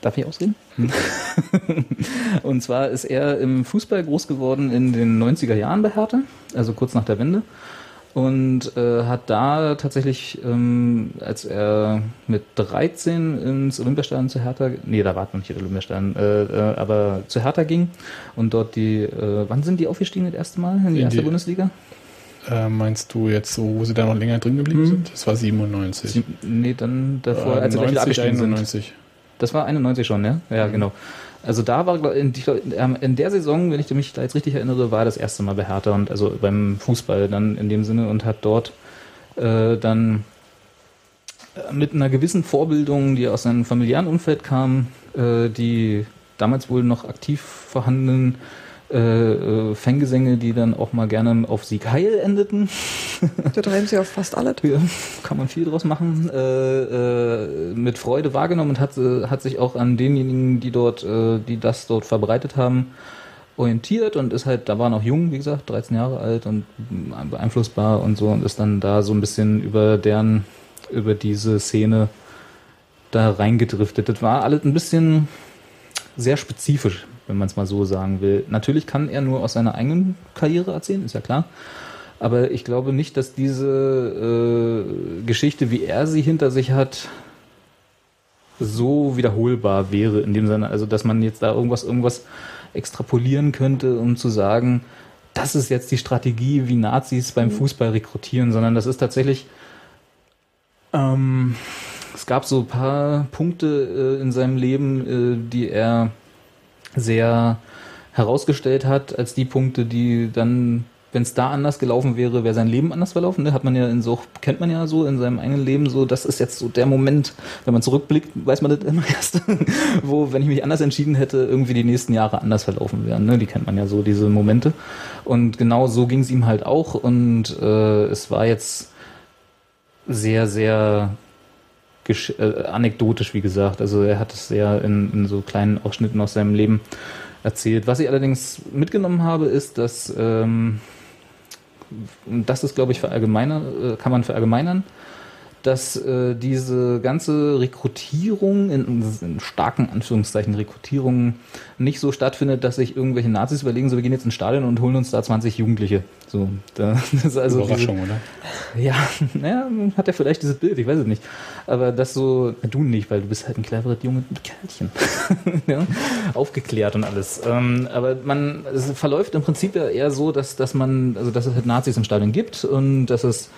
Darf ich ausreden? (laughs) und zwar ist er im Fußball groß geworden in den 90er Jahren bei Hertha, also kurz nach der Wende. Und äh, hat da tatsächlich, ähm, als er mit 13 ins Olympiastadion zu Hertha, nee, da war noch nicht der Olympiastadion, äh, äh, aber zu Hertha ging und dort die, äh, wann sind die aufgestiegen das erste Mal in die In erste die- Bundesliga? Äh, meinst du jetzt so, wo sie da noch länger drin geblieben Hm. sind? Das war 97. Sie, nee, dann davor, Äh, als sie gleich wieder 90, abgestiegen sind. 91. Das war 91 schon, ja? Ja, genau. Also da war, in, ähm, in der Saison, wenn ich mich da jetzt richtig erinnere, war das erste Mal bei Hertha und also beim Fußball dann in dem Sinne und hat dort äh, dann äh, mit einer gewissen Vorbildung, die aus seinem familiären Umfeld kam, äh, die damals wohl noch aktiv vorhandenen äh, äh, Fangesänge, die dann auch mal gerne auf Sieg Heil endeten. (laughs) Da treiben sie auf fast alle. Ja, kann man viel draus machen. Äh, äh, mit Freude wahrgenommen und hat, äh, hat sich auch an denjenigen, die dort, äh, die das dort verbreitet haben, orientiert und ist halt, da war noch jung, wie gesagt, 13 Jahre alt und beeinflussbar und so und ist dann da so ein bisschen über deren, über diese Szene da reingedriftet. Das war alles ein bisschen sehr spezifisch, wenn man es mal so sagen will. Natürlich kann er nur aus seiner eigenen Karriere erzählen, ist ja klar. Aber ich glaube nicht, dass diese äh, Geschichte, wie er sie hinter sich hat, so wiederholbar wäre in dem Sinne, also dass man jetzt da irgendwas, irgendwas extrapolieren könnte, um zu sagen, das ist jetzt die Strategie, wie Nazis beim Fußball rekrutieren, sondern das ist tatsächlich, ähm, es gab so ein paar Punkte äh, in seinem Leben, äh, die er sehr herausgestellt hat, als die Punkte, die dann wenn es da anders gelaufen wäre, wäre sein Leben anders verlaufen. Ne? Hat man ja in so, kennt man ja so in seinem eigenen Leben so, das ist jetzt so der Moment, wenn man zurückblickt, weiß man das immer (laughs) erst, wo, wenn ich mich anders entschieden hätte, irgendwie die nächsten Jahre anders verlaufen wären. Ne? Die kennt man ja so, diese Momente. Und genau so ging es ihm halt auch. Und äh, es war jetzt sehr, sehr äh, anekdotisch, wie gesagt. Also er hat es sehr in, in so kleinen Ausschnitten aus seinem Leben erzählt. Was ich allerdings mitgenommen habe, ist, dass ähm, das ist, glaube ich, verallgemeiner, äh, kann man verallgemeinern, dass äh, diese ganze Rekrutierung, in, in starken Anführungszeichen Rekrutierung, nicht so stattfindet, dass sich irgendwelche Nazis überlegen, so wir gehen jetzt ins Stadion und holen uns da 20 Jugendliche. So, da, (laughs) das ist also Überraschung, diese, oder? ja, (laughs) naja, hat er vielleicht dieses Bild, ich weiß es nicht. Aber das so, du nicht, weil du bist halt ein cleveres junges Kerlchen. (laughs) ja? Aufgeklärt und alles. Ähm, aber man, es verläuft im Prinzip ja eher so, dass, dass man, also dass es halt Nazis im Stadion gibt und dass es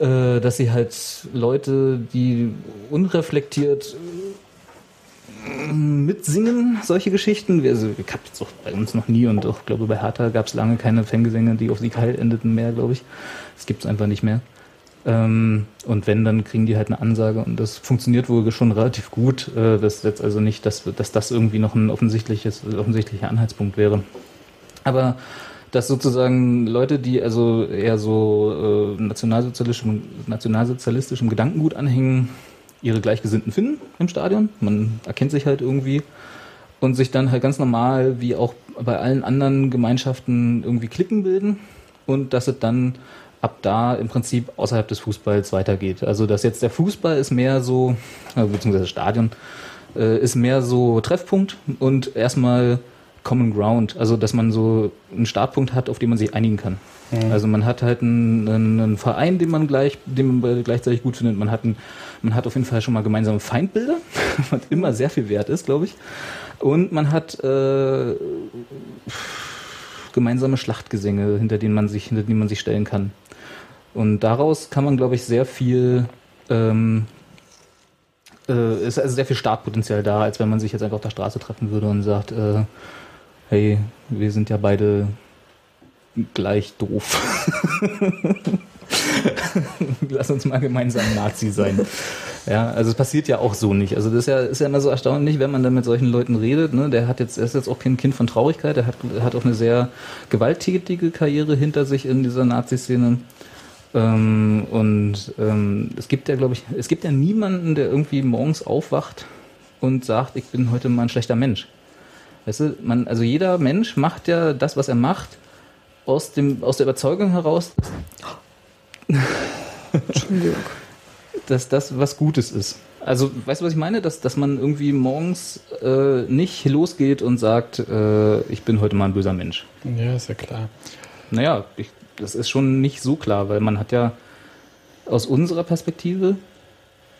äh, dass sie halt Leute, die unreflektiert äh, mitsingen, solche Geschichten. Also, ich habe jetzt auch bei uns noch nie und auch glaube bei Hertha gab es lange keine Fangesänge, die auf Sieg heil endeten mehr, glaube ich. Das gibt es einfach nicht mehr. Ähm, und wenn, dann kriegen die halt eine Ansage und das funktioniert wohl schon relativ gut. Äh, das ist jetzt also nicht, dass, dass das irgendwie noch ein offensichtliches, offensichtlicher Anhaltspunkt wäre. Aber dass sozusagen Leute, die also eher so äh, nationalsozialistischem, nationalsozialistischem Gedankengut anhängen, ihre Gleichgesinnten finden im Stadion. Man erkennt sich halt irgendwie und sich dann halt ganz normal, wie auch bei allen anderen Gemeinschaften, irgendwie Klicken bilden und dass es dann ab da im Prinzip außerhalb des Fußballs weitergeht. Also dass jetzt der Fußball ist mehr so, äh, beziehungsweise Stadion, äh, ist mehr so Treffpunkt und erstmal Common Ground, also dass man so einen Startpunkt hat, auf den man sich einigen kann. Mhm. Also man hat halt einen, einen Verein, den man gleich, den man gleichzeitig gut findet. Man hat, einen, man hat auf jeden Fall schon mal gemeinsame Feindbilder, (laughs) was immer sehr viel wert ist, glaube ich. Und man hat äh, gemeinsame Schlachtgesänge, hinter denen man sich, hinter denen man sich stellen kann. Und daraus kann man, glaube ich, sehr viel ähm, äh, ist also sehr viel Startpotenzial da, als wenn man sich jetzt einfach auf der Straße treffen würde und sagt, äh, hey, wir sind ja beide gleich doof. (laughs) Lass uns mal gemeinsam Nazi sein. Ja, also es passiert ja auch so nicht. Also das ist ja, ist ja immer so erstaunlich, wenn man dann mit solchen Leuten redet. Ne? Der hat jetzt, er ist jetzt auch kein Kind von Traurigkeit, er hat, hat auch eine sehr gewalttätige Karriere hinter sich in dieser Nazi-Szene. Ähm, und ähm, es gibt ja, glaube ich, es gibt ja niemanden, der irgendwie morgens aufwacht und sagt, ich bin heute mal ein schlechter Mensch. Weißt du, man, also jeder Mensch macht ja das, was er macht, aus, dem, aus der Überzeugung heraus, (laughs) dass das was Gutes ist. Also, weißt du, was ich meine? Dass, dass man irgendwie morgens äh, nicht losgeht und sagt, äh, ich bin heute mal ein böser Mensch. Ja, ist ja klar. Naja, ich, das ist schon nicht so klar, weil man hat ja aus unserer Perspektive,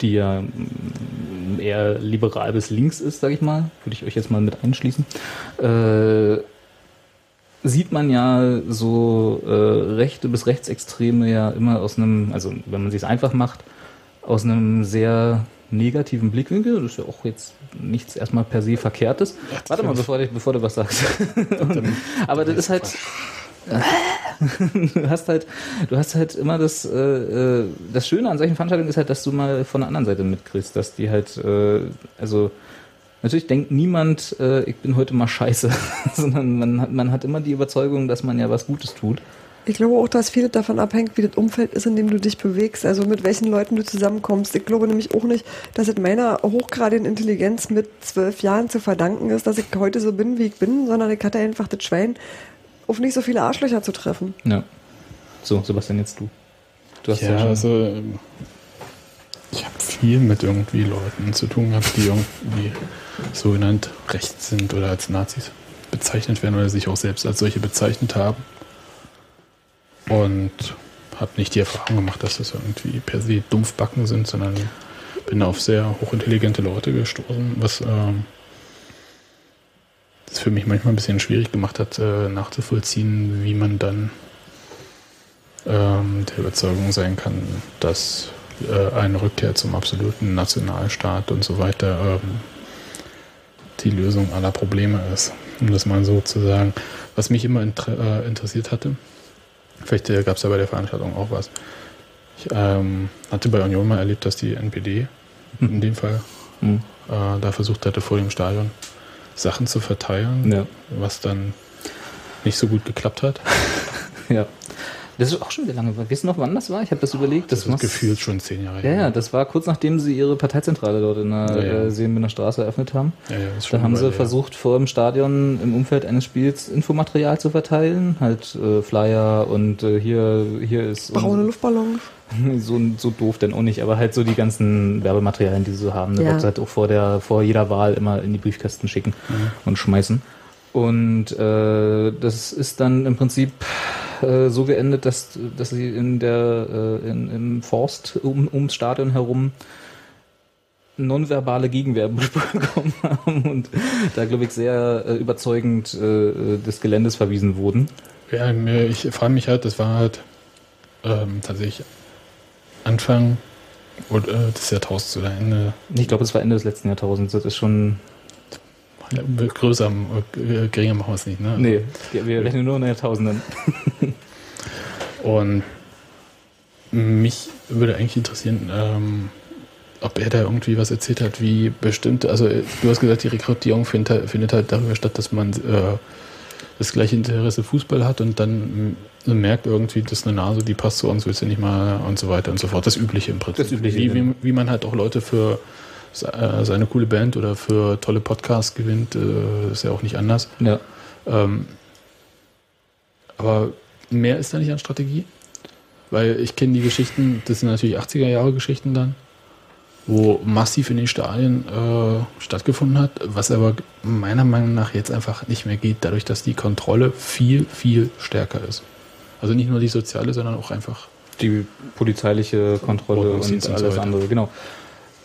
die ja mm, eher liberal bis links ist, sage ich mal, würde ich euch jetzt mal mit einschließen, äh, sieht man ja so äh, Rechte bis Rechtsextreme ja immer aus einem, also wenn man sich einfach macht, aus einem sehr negativen Blickwinkel. Das ist ja auch jetzt nichts erstmal per se Verkehrtes. Warte mal, bevor, du- bevor du was sagst. (laughs) Aber das ist halt. (laughs) du hast halt, du hast halt immer das, äh, äh, das Schöne an solchen Veranstaltungen ist halt, dass du mal von der anderen Seite mitkriegst, dass die halt, äh, also natürlich denkt niemand, äh, ich bin heute mal scheiße, (laughs) sondern man hat, man hat immer die Überzeugung, dass man ja was Gutes tut. Ich glaube auch, dass viel davon abhängt, wie das Umfeld ist, in dem du dich bewegst, also mit welchen Leuten du zusammenkommst. Ich glaube nämlich auch nicht, dass es meiner hochgradigen Intelligenz mit zwölf Jahren zu verdanken ist, dass ich heute so bin, wie ich bin, sondern ich hatte einfach das Schwein, auf nicht so viele Arschlöcher zu treffen. Ja. So, Sebastian, jetzt du. Du hast ja, Ja, schon. also ich habe viel mit irgendwie Leuten zu tun gehabt, die irgendwie sogenannt rechts sind oder als Nazis bezeichnet werden oder sich auch selbst als solche bezeichnet haben. Und habe nicht die Erfahrung gemacht, dass das irgendwie per se Dumpfbacken sind, sondern bin auf sehr hochintelligente Leute gestoßen, was ähm, das für mich manchmal ein bisschen schwierig gemacht hat, äh, nachzuvollziehen, wie man dann ähm, der Überzeugung sein kann, dass äh, eine Rückkehr zum absoluten Nationalstaat und so weiter ähm, die Lösung aller Probleme ist. Um das mal so zu sagen. Was mich immer inter äh, interessiert hatte, Vielleicht äh, gab es ja bei der Veranstaltung auch was. Ich ähm, hatte bei Union mal erlebt, dass die NPD in dem Fall Hm. äh, da versucht hatte, vor dem Stadion Sachen zu verteilen, Ja. was dann nicht so gut geklappt hat. (laughs) Ja. Das ist auch schon wieder lange. Weißt du noch, wann das war? Ich habe das überlegt. Das, ist muss- gefühlt schon zehn Jahre Ja, ja, das war kurz nachdem sie ihre Parteizentrale dort in der Ja, ja. äh, Seenbinder Straße eröffnet haben. Ja, ja, ist Da haben sie versucht, vor dem Stadion im Umfeld eines Spiels Infomaterial zu verteilen. Halt äh, Flyer und äh, hier, hier ist Braune Luftballons. (laughs) so, so doof denn auch nicht, aber halt so die ganzen Werbematerialien, die sie so haben. Da Ja. wird halt auch vor, der, vor jeder Wahl immer in die Briefkästen schicken und schmeißen. Und äh, das ist dann im Prinzip äh, so geendet, dass, dass sie in der, äh, in, im Forst um, ums Stadion herum nonverbale Gegenwehr (laughs) bekommen haben und da, glaube ich, sehr äh, überzeugend äh, des Geländes verwiesen wurden. Ja, mir, ich frage mich halt, das war halt ähm, tatsächlich Anfang oder, äh, des Jahrtausends oder Ende, Ich glaube, es war Ende des letzten Jahrtausends. Das ist schon größer, äh, geringer machen wir es nicht, ne? Nee, wir rechnen nur in Jahrtausenden. (laughs) Und mich würde eigentlich interessieren, ähm, ob er da irgendwie was erzählt hat, wie bestimmte, also äh, du hast gesagt, die Rekrutierung findet, halt- findet halt darüber statt, dass man äh, das gleiche Interesse Fußball hat und dann mm, merkt irgendwie, das ist eine Nase, die passt zu uns, willst du nicht mal und so weiter und so fort. Das Übliche im Prinzip. Das Übliche, wie, wie, genau. wie man halt auch Leute für äh, seine coole Band oder für tolle Podcasts gewinnt, äh, ist ja auch nicht anders. Ja. Ähm, aber mehr ist da nicht an Strategie? Weil ich kenne die Geschichten, das sind natürlich 80er Jahre Geschichten dann, wo massiv in den Stadien äh, stattgefunden hat, was aber meiner Meinung nach jetzt einfach nicht mehr geht, dadurch, dass die Kontrolle viel, viel stärker ist. Also nicht nur die soziale, sondern auch einfach. Die polizeiliche Kontrolle und und so alles weiter. andere, genau.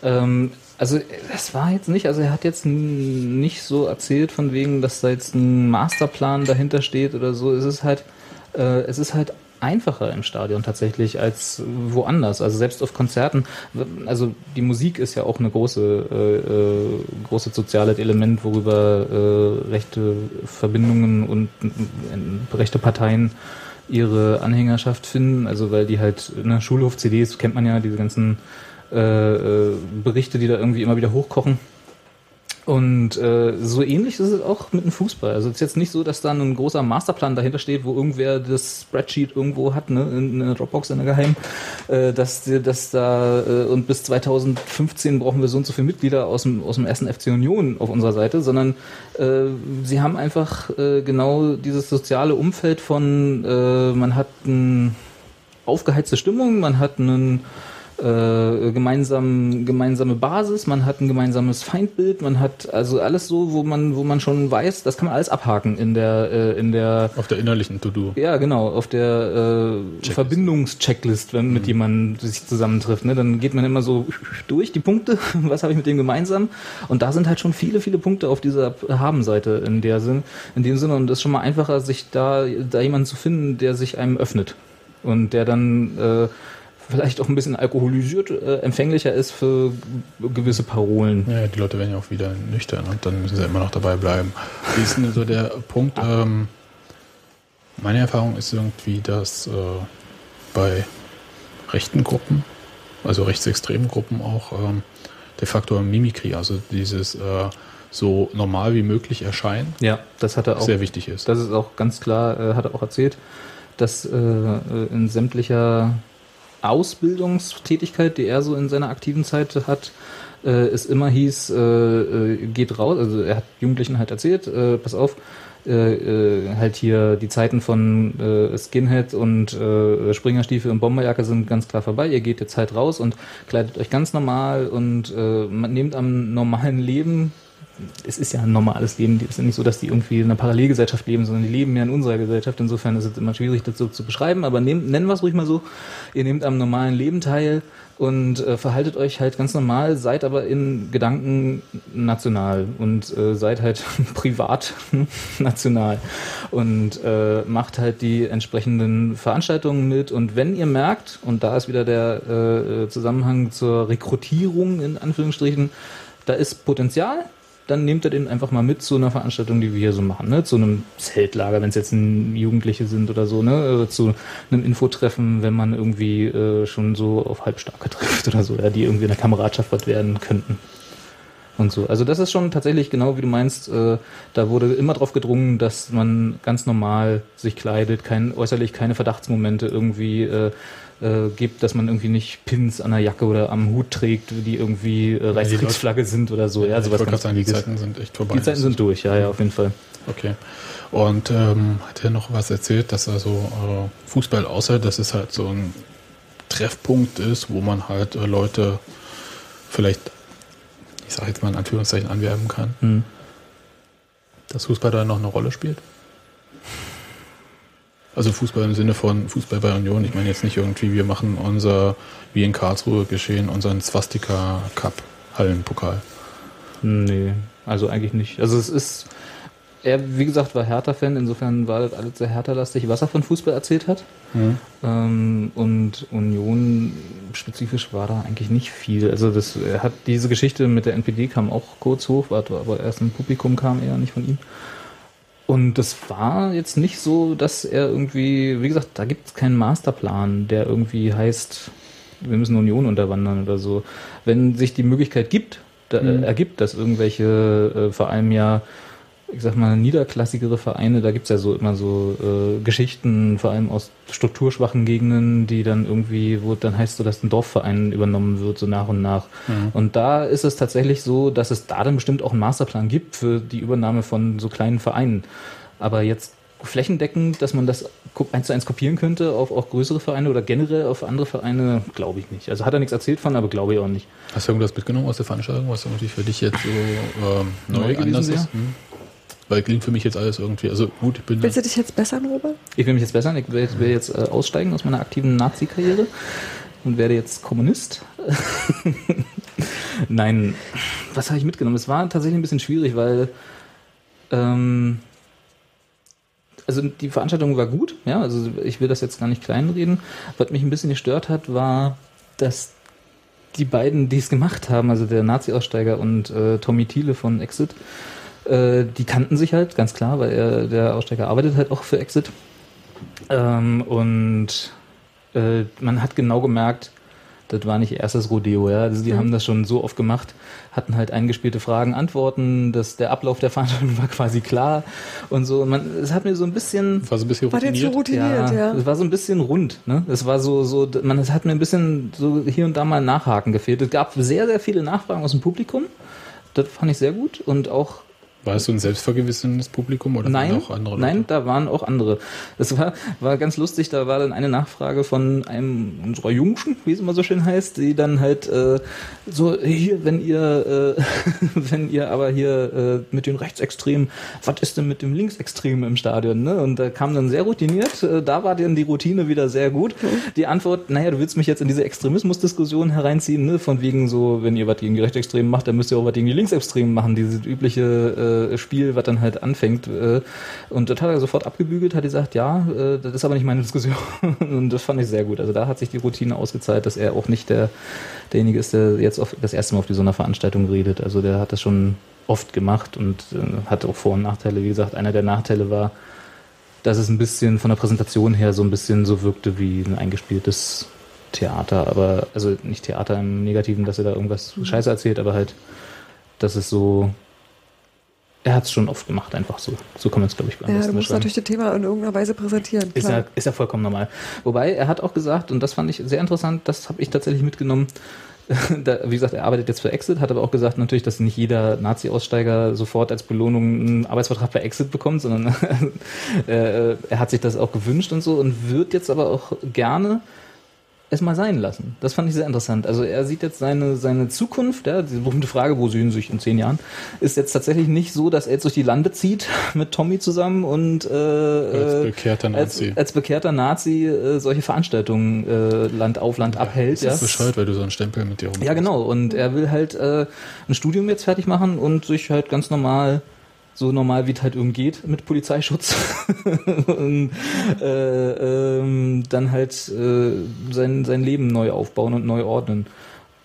Ähm, also das war jetzt nicht, also er hat jetzt nicht so erzählt von wegen, dass da jetzt ein Masterplan dahinter steht oder so. Es ist halt, äh, es ist halt einfacher im Stadion tatsächlich als woanders. Also selbst auf Konzerten, also die Musik ist ja auch eine große, äh, äh, große soziales Element, worüber äh, rechte Verbindungen und äh, rechte Parteien ihre Anhängerschaft finden. Also weil die halt, ne, Schulhof-CDs kennt man ja, diese ganzen äh, äh, Berichte, die da irgendwie immer wieder hochkochen. Und äh, so ähnlich ist es auch mit dem Fußball. Also es ist jetzt nicht so, dass da ein großer Masterplan dahinter steht, wo irgendwer das Spreadsheet irgendwo hat, ne, in einer Dropbox in der Geheim, äh, dass, dass da äh, und bis 2015 brauchen wir so und so viele Mitglieder aus dem, aus dem ersten FC Union auf unserer Seite, sondern äh, sie haben einfach äh, genau dieses soziale Umfeld von, äh, man hat ein aufgeheizte Stimmung, man hat einen äh, gemeinsam, gemeinsame Basis, man hat ein gemeinsames Feindbild, man hat also alles so, wo man, wo man schon weiß, das kann man alles abhaken in der, äh, in der Auf der innerlichen To-Do. ja, genau, auf der äh, Verbindungschecklist, wenn mit jemandem sich zusammentrifft. Ne? Dann geht man immer so durch die Punkte, (laughs) was habe ich mit dem gemeinsam? Und da sind halt schon viele, viele Punkte auf dieser Haben-Seite in der Sinn, in dem Sinne. Und es ist schon mal einfacher, sich da, da jemanden zu finden, der sich einem öffnet. Und der dann äh, vielleicht auch ein bisschen alkoholisiert, äh, empfänglicher ist für gewisse Parolen. Ja, die Leute werden ja auch wieder nüchtern und dann müssen sie immer noch dabei bleiben. Wie ist denn so der Punkt? Ähm, meine Erfahrung ist irgendwie, dass äh, bei rechten Gruppen, also rechtsextremen Gruppen auch, ähm, der Faktor Mimikry, also dieses äh, so normal wie möglich erscheinen, Ja, das hat er auch. sehr wichtig ist. Das ist auch ganz klar, äh, hat er auch erzählt, dass äh, äh, in sämtlicher Ausbildungstätigkeit, die er so in seiner aktiven Zeit hat, äh, es immer hieß, äh, äh, geht raus, also er hat Jugendlichen halt erzählt, äh, pass auf, äh, äh, halt hier die Zeiten von äh, Skinhead und äh, Springerstiefel und Bomberjacke sind ganz klar vorbei. Ihr geht jetzt halt raus und kleidet euch ganz normal und äh, nehmt am normalen Leben es ist ja ein normales Leben. Es ist ja nicht so, dass die irgendwie in einer Parallelgesellschaft leben, sondern die leben ja in unserer Gesellschaft. Insofern ist es immer schwierig, das so zu beschreiben. Aber nehmt, nennen wir es ruhig mal so. Ihr nehmt am normalen Leben teil und äh, verhaltet euch halt ganz normal, seid aber in Gedanken national und äh, seid halt (laughs) privat (laughs) national und äh, macht halt die entsprechenden Veranstaltungen mit. Und wenn ihr merkt, und da ist wieder der äh, Zusammenhang zur Rekrutierung in Anführungsstrichen, da ist Potenzial, dann nehmt ihr den einfach mal mit zu einer Veranstaltung, die wir hier so machen, ne? Zu einem Zeltlager, wenn es jetzt ein Jugendliche sind oder so, ne? Zu einem Infotreffen, wenn man irgendwie äh, schon so auf Halbstarke (laughs) trifft oder so, ja, die irgendwie in der Kameradschaft was werden könnten. Und so. Also das ist schon tatsächlich genau wie du meinst, äh, da wurde immer drauf gedrungen, dass man ganz normal sich kleidet, kein, äußerlich keine Verdachtsmomente irgendwie äh, äh, gibt, dass man irgendwie nicht Pins an der Jacke oder am Hut trägt, die irgendwie äh, Reichskriegsflagge sind oder so. Ja, ich sowas wollte gerade sagen, die. Zeiten sind echt vorbei. Die Zeiten sind durch, ja, ja, auf jeden Fall. Okay. Und ähm, hat er noch was erzählt, dass also äh, Fußball außer, dass es halt so ein Treffpunkt ist, wo man halt äh, Leute vielleicht, ich sage jetzt mal in Anführungszeichen, anwerben kann, Hm. dass Fußball da noch eine Rolle spielt? Also Fußball im Sinne von Fußball bei Union. Ich meine jetzt nicht irgendwie, wir machen unser, wie in Karlsruhe geschehen, unseren Swastika Cup Hallenpokal. Nee, also eigentlich nicht. Also es ist, er, wie gesagt, war Hertha-Fan, insofern war das alles sehr Hertha-lastig, was er von Fußball erzählt hat. Ähm, und Union spezifisch war da eigentlich nicht viel. Also das, er hat diese Geschichte mit der NPD kam auch kurz hoch, war aber erst im Publikum kam eher nicht von ihm. Und das war jetzt nicht so, dass er irgendwie, wie gesagt, da gibt es keinen Masterplan, der irgendwie heißt, wir müssen Union unterwandern oder so. Wenn sich die Möglichkeit gibt, da, äh, ergibt, dass irgendwelche, äh, vor allem ja, ich sag mal, niederklassigere Vereine, da gibt's ja so immer so äh, Geschichten, vor allem aus strukturschwachen Gegenden, die dann irgendwie, wo dann heißt so, dass ein Dorfverein übernommen wird, so nach und nach. Und da ist es tatsächlich so, dass es da dann bestimmt auch einen Masterplan gibt für die Übernahme von so kleinen Vereinen. Aber jetzt flächendeckend, dass man das eins zu eins kopieren könnte auf auch größere Vereine oder generell auf andere Vereine, glaube ich nicht. Also hat er nichts erzählt von, aber glaube ich auch nicht. Hast du irgendwas mitgenommen aus der Veranstaltung, was irgendwie für dich jetzt so ähm, neu, Neu gewesen ist? Hm? Weil klingt für mich jetzt alles irgendwie, also gut, ich bin Willst du dich jetzt bessern, Robert? Ich will mich jetzt bessern, ich will, will jetzt äh, aussteigen aus meiner aktiven Nazi-Karriere und werde jetzt Kommunist. (laughs) Nein, was habe ich mitgenommen? Es war tatsächlich ein bisschen schwierig, weil ähm, also die Veranstaltung war gut, ja, also ich will das jetzt gar nicht kleinreden. Was mich ein bisschen gestört hat, war, dass die beiden, die es gemacht haben, also der Nazi-Aussteiger und äh, Tommy Thiele von Exit, äh, die kannten sich halt, ganz klar, weil er, der Aussteiger arbeitet halt auch für Exit. Ähm, und äh, man hat genau gemerkt, das war nicht erstes Rodeo, ja. Also die haben das schon so oft gemacht, hatten halt eingespielte Fragen, Antworten, dass der Ablauf der Veranstaltung (laughs) war quasi klar und so. Und man, es hat mir so ein bisschen war so ein bisschen War der zu routiniert. routiniert, ja. es war so ein bisschen rund, ne? Es war so, so, man, es hat mir ein bisschen so hier und da mal Nachhaken gefehlt. Es gab sehr, sehr viele Nachfragen aus dem Publikum. Das fand ich sehr gut und auch War es so ein selbstvergewissendes Publikum oder Nein, waren auch andere Leute? nein, da waren auch andere. Das war, war ganz lustig, da war dann eine Nachfrage von einem unserer Jungschen, wie es immer so schön heißt, die dann halt äh, so, hier, wenn ihr, äh, (laughs) wenn ihr aber hier äh, mit den Rechtsextremen, was ist denn mit dem Linksextremen im Stadion? Ne? Und da kam dann sehr routiniert, äh, da war dann die Routine wieder sehr gut. Die Antwort, naja, du willst mich jetzt in diese Extremismusdiskussion hereinziehen, ne? von wegen so, wenn ihr was gegen die Rechtsextremen macht, dann müsst ihr auch was gegen die Linksextremen machen, dieses übliche äh, Spiel, was dann halt anfängt. Äh, und das hat er sofort abgebügelt, hat gesagt, ja, äh, das ist aber nicht meine Diskussion. (laughs) und das fand ich sehr gut. Also da hat sich die Routine ausgezahlt, dass er auch nicht der, derjenige ist, der jetzt auf, das erste Mal auf so einer Veranstaltung redet. Also der hat das schon oft gemacht und äh, hat auch Vor- und Nachteile. Wie gesagt, einer der Nachteile war, dass es ein bisschen von der Präsentation her so ein bisschen so wirkte wie ein eingespieltes Theater, aber also nicht Theater im Negativen, dass er da irgendwas Scheiße erzählt, aber halt, dass es so. Er hat es schon oft gemacht, einfach so. So kann man es, glaube ich, am Ja, besten du musst natürlich das Thema in irgendeiner Weise präsentieren. Ist ja, ist ja vollkommen normal. Wobei, er hat auch gesagt, und das fand ich sehr interessant, das habe ich tatsächlich mitgenommen, (laughs) da, wie gesagt, er arbeitet jetzt für Exit, hat aber auch gesagt natürlich, dass nicht jeder Nazi-Aussteiger sofort als Belohnung einen Arbeitsvertrag bei Exit bekommt, sondern (laughs) äh, er hat sich das auch gewünscht und so und wird jetzt aber auch gerne es mal sein lassen. Das fand ich sehr interessant. Also er sieht jetzt seine, seine Zukunft, ja, diese berühmte Frage, wo sehen Sie sich in zehn Jahren, ist jetzt tatsächlich nicht so, dass er jetzt durch die Lande zieht (laughs) mit Tommy zusammen und äh, Als äh, bekehrter als, Nazi. als bekehrter Nazi äh, solche Veranstaltungen äh, Land auf Land abhält. Das ist bescheuert, weil du so einen Stempel mit dir rum Ja, genau. Und er will halt äh, ein Studium jetzt fertig machen und sich halt ganz normal, so normal wie es halt irgend geht, mit Polizeischutz (laughs) und äh, ähm, dann halt äh, sein, sein Leben neu aufbauen und neu ordnen.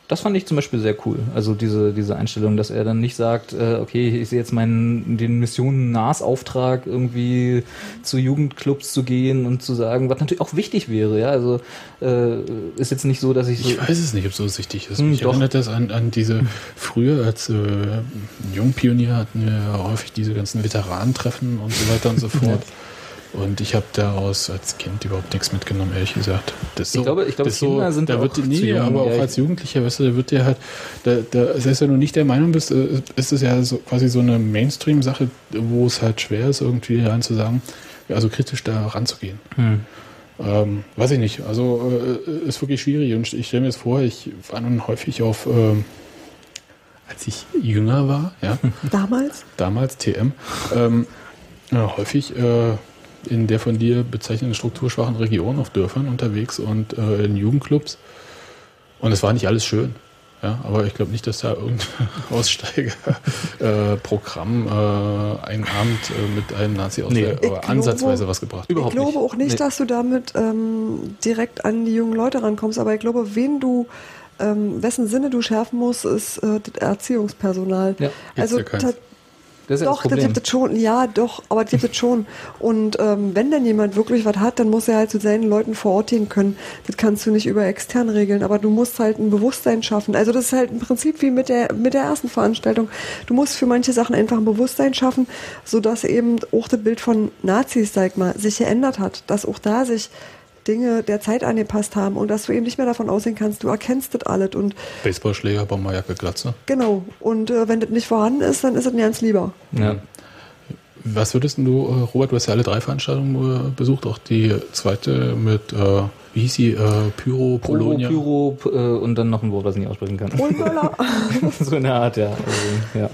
Das fand ich zum Beispiel sehr cool. Also diese, diese Einstellung, dass er dann nicht sagt, äh, okay, ich sehe jetzt meinen, den Missionen NAS-Auftrag irgendwie zu Jugendclubs zu gehen und zu sagen, was natürlich auch wichtig wäre, ja. Also äh, ist jetzt nicht so, dass ich so. Ich weiß es nicht, ob so wichtig ist. Hm, Mich doch. erinnert das an, an diese, früher als äh, Jungpionier hatten wir häufig diese ganzen Veteranentreffen und so weiter und so (laughs) fort. Und ich habe daraus als Kind überhaupt nichts mitgenommen, ehrlich gesagt. Das ist Ich glaube- ich glaube, das ist Kinder sind da auch wird, Nee, jung, aber auch als Jugendlicher, weißt du, da wird dir halt, da, da, selbst wenn du nicht der Meinung bist, äh, ist es ja so, quasi so eine Mainstream-Sache, wo es halt schwer ist, irgendwie rein zu sagen, also kritisch da ranzugehen. Hm. Ähm, weiß ich nicht. Also äh, ist wirklich schwierig. Und ich stelle mir jetzt vor, ich war nun häufig auf, ähm, als ich jünger war, ja, (laughs) Damals? damals TM, ähm, ja, häufig äh, in der von dir bezeichneten strukturschwachen Region auf Dörfern unterwegs und äh, in Jugendclubs. Und es war nicht alles schön. Ja, aber ich glaube nicht, dass da irgendein (laughs) Aussteiger-Programm äh, einen Abend äh, mit einem nazi Nee. oder glaube- ansatzweise was gebracht hat. Überhaupt ich glaube nicht. auch nicht, Nee. dass du damit ähm, direkt an die jungen Leute rankommst, aber ich glaube, wen du, ähm, wessen Sinne du schärfen musst, ist äh, das Erziehungspersonal. Ja, also ja Das ist ja doch, das das gibt es schon, ja, doch, aber das gibt es schon. Und ähm, wenn denn jemand wirklich was hat, dann muss er halt zu seinen Leuten vor Ort gehen können. Das kannst du nicht über extern regeln, aber du musst halt ein Bewusstsein schaffen. Also das ist halt im Prinzip wie mit der mit der ersten Veranstaltung. Du musst für manche Sachen einfach ein Bewusstsein schaffen, sodass eben auch das Bild von Nazis, sag ich mal, sich geändert hat, dass auch da sich Dinge der Zeit angepasst haben und dass du eben nicht mehr davon ausgehen kannst, du erkennst das alles und Baseballschläger, Bomberjacke, Glatze. genau. Und äh, wenn das nicht vorhanden ist, dann ist es mir ganz lieber. Ja. Was würdest denn du, äh, Robert, du hast ja alle drei Veranstaltungen äh, besucht, auch die zweite mit, äh, wie hieß sie, äh, Pyro, Pyro, Polonia? Pyro p- äh, und dann noch ein Wort, was ich nicht aussprechen kann. (laughs) So in der Art, ja. Also, ja.